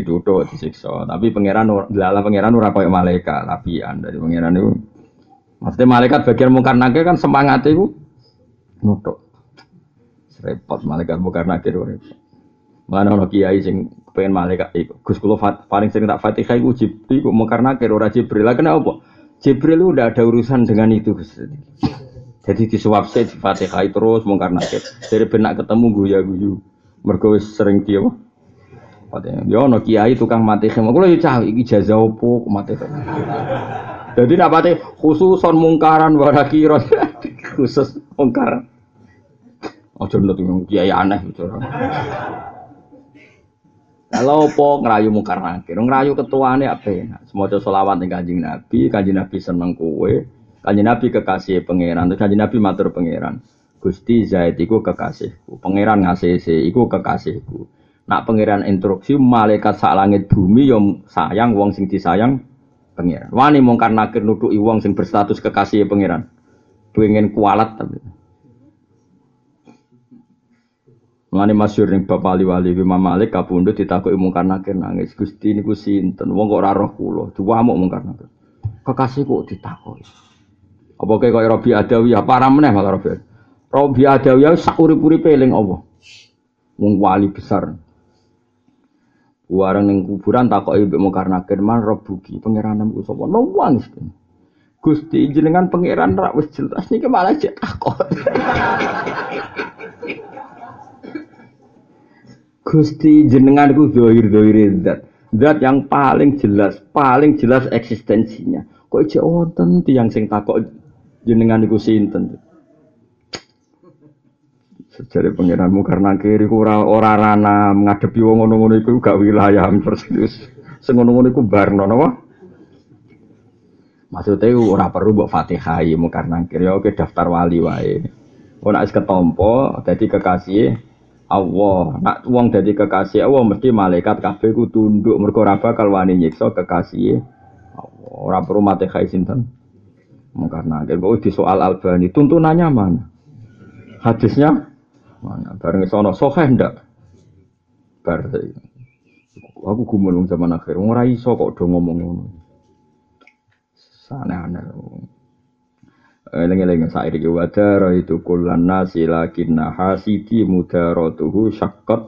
[SPEAKER 1] dituto disiksa. Tapi pangeran lala pangeran ora koyo malaikat, lapian dari pangeran itu Maksudnya malaikat bagian mungkar nakir kan semangat itu nutuk. Repot malaikat mungkar nakir repot. Mana ono kiai sing pengen malaikat iku. Gus kula paling sering tak Fatihah iku Jibril iku mungkar nakir ora Jibril. Lah kenapa? Jibril udah ada urusan dengan itu Gus. Jadi disuap saya Fatihah terus mungkar nakir. Dari benak ketemu guya guyu. Mergo sering? Fatihah. Ya ono kiai tukang mati semua. Kula yo cah iki jaza opo mati. Jadi napate khususon mungkaran warakiron. khusus mungkar. Ojo nut kiai aneh bicara. Kalau apa ngerayu mungkar nakir, ngerayu ketuane apa ya? Semoga solawat ning kanjeng Nabi, kanjeng Nabi seneng kue, kanjeng Nabi kekasih pangeran, terus kanjeng Nabi matur pangeran. Gusti Zaid iku kekasihku, pangeran ngasih iku kekasihku. Nak pangeran instruksi malaikat sak langit bumi yang sayang wong sing disayang pangeran. Wani mungkar nakir nuduki wong sing berstatus kekasih pangeran. Pengen kualat tapi. Mulane masyhur ning Bapak Ali Wali Imam Malik kapundhut ditakoki mungkar nakir nangis. Gusti niku sinten? Wong kok ora roh kula. Diwamuk mungkar nakir. Kekasih kok ditakoki. Apa kayak kaya Robi Adawiyah para meneh malah Robi. Robi Adawiyah sak urip-uripe eling Allah. Wong wali besar. Warang ning kuburan takoki mbek nakir man Rabbuki pangeranmu ku sapa? Nangis. Gusti jenengan pangeran ra wis jelas niki malah cek takok. Gusti jenengan itu dohir dohir zat, yang paling jelas, paling jelas eksistensinya. Kok ijek wonten tiang sing takok jenengan iku sinten. Sejare pangeranmu karena kiri ora ora rana ngadepi wong ngono-ngono iku gak wilayah persis. Sing ngono-ngono iku barno napa? Maksudnya ora perlu mbok Fatihah ya karena kiri oke daftar wali wae. Ora wis ketompo dadi kekasih Allah. Nak wong dadi kekasih Allah mesti malaikat kabeh ku tunduk mergo ora bakal wani nyiksa kekasih Allah. Ora perlu mate khai sinten. Karena kok di soal Albani tuntunannya mana? Hadisnya mana? Bareng sono sahih ndak? Bar aku gumun zaman akhir ora iso kok do ngomong ngono. Sana-ana. Eling-eling sair iki wadara itu kullan nasi lakinna hasidi mudaratuhu syaqqat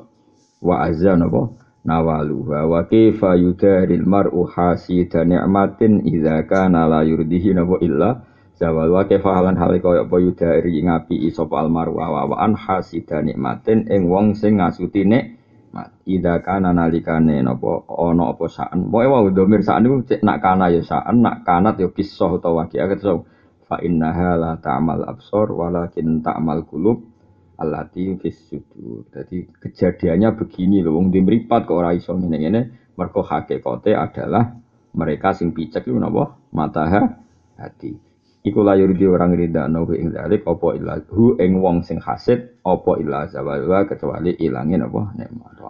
[SPEAKER 1] wa azan apa nawaluha wa kaifa yudaril mar'u hasida ni'matin idza kana la yurdihi napa illa zawal wa kaifa halan hal kaya apa yudari ngapi sapa almaru wa an hasida nikmatin ing wong sing ngasuti nikmat. Idza kana nalikane napa ana apa saan. Pokoke wae domir saan niku nak kana ya saan nak kanat ya kisah utawa waqiah fa innaha la ta'mal absor walakin ta'mal qulub allati fis sudur. Jadi kejadiannya begini loh wong di mripat kok ora iso ngene-ngene. Mergo hakikate adalah mereka sing picek iku napa? Mata hati. Iku la yurdi orang rida no ing dalik apa illa hu ing wong sing hasid apa illa zawalwa kecuali ilangin apa nikmat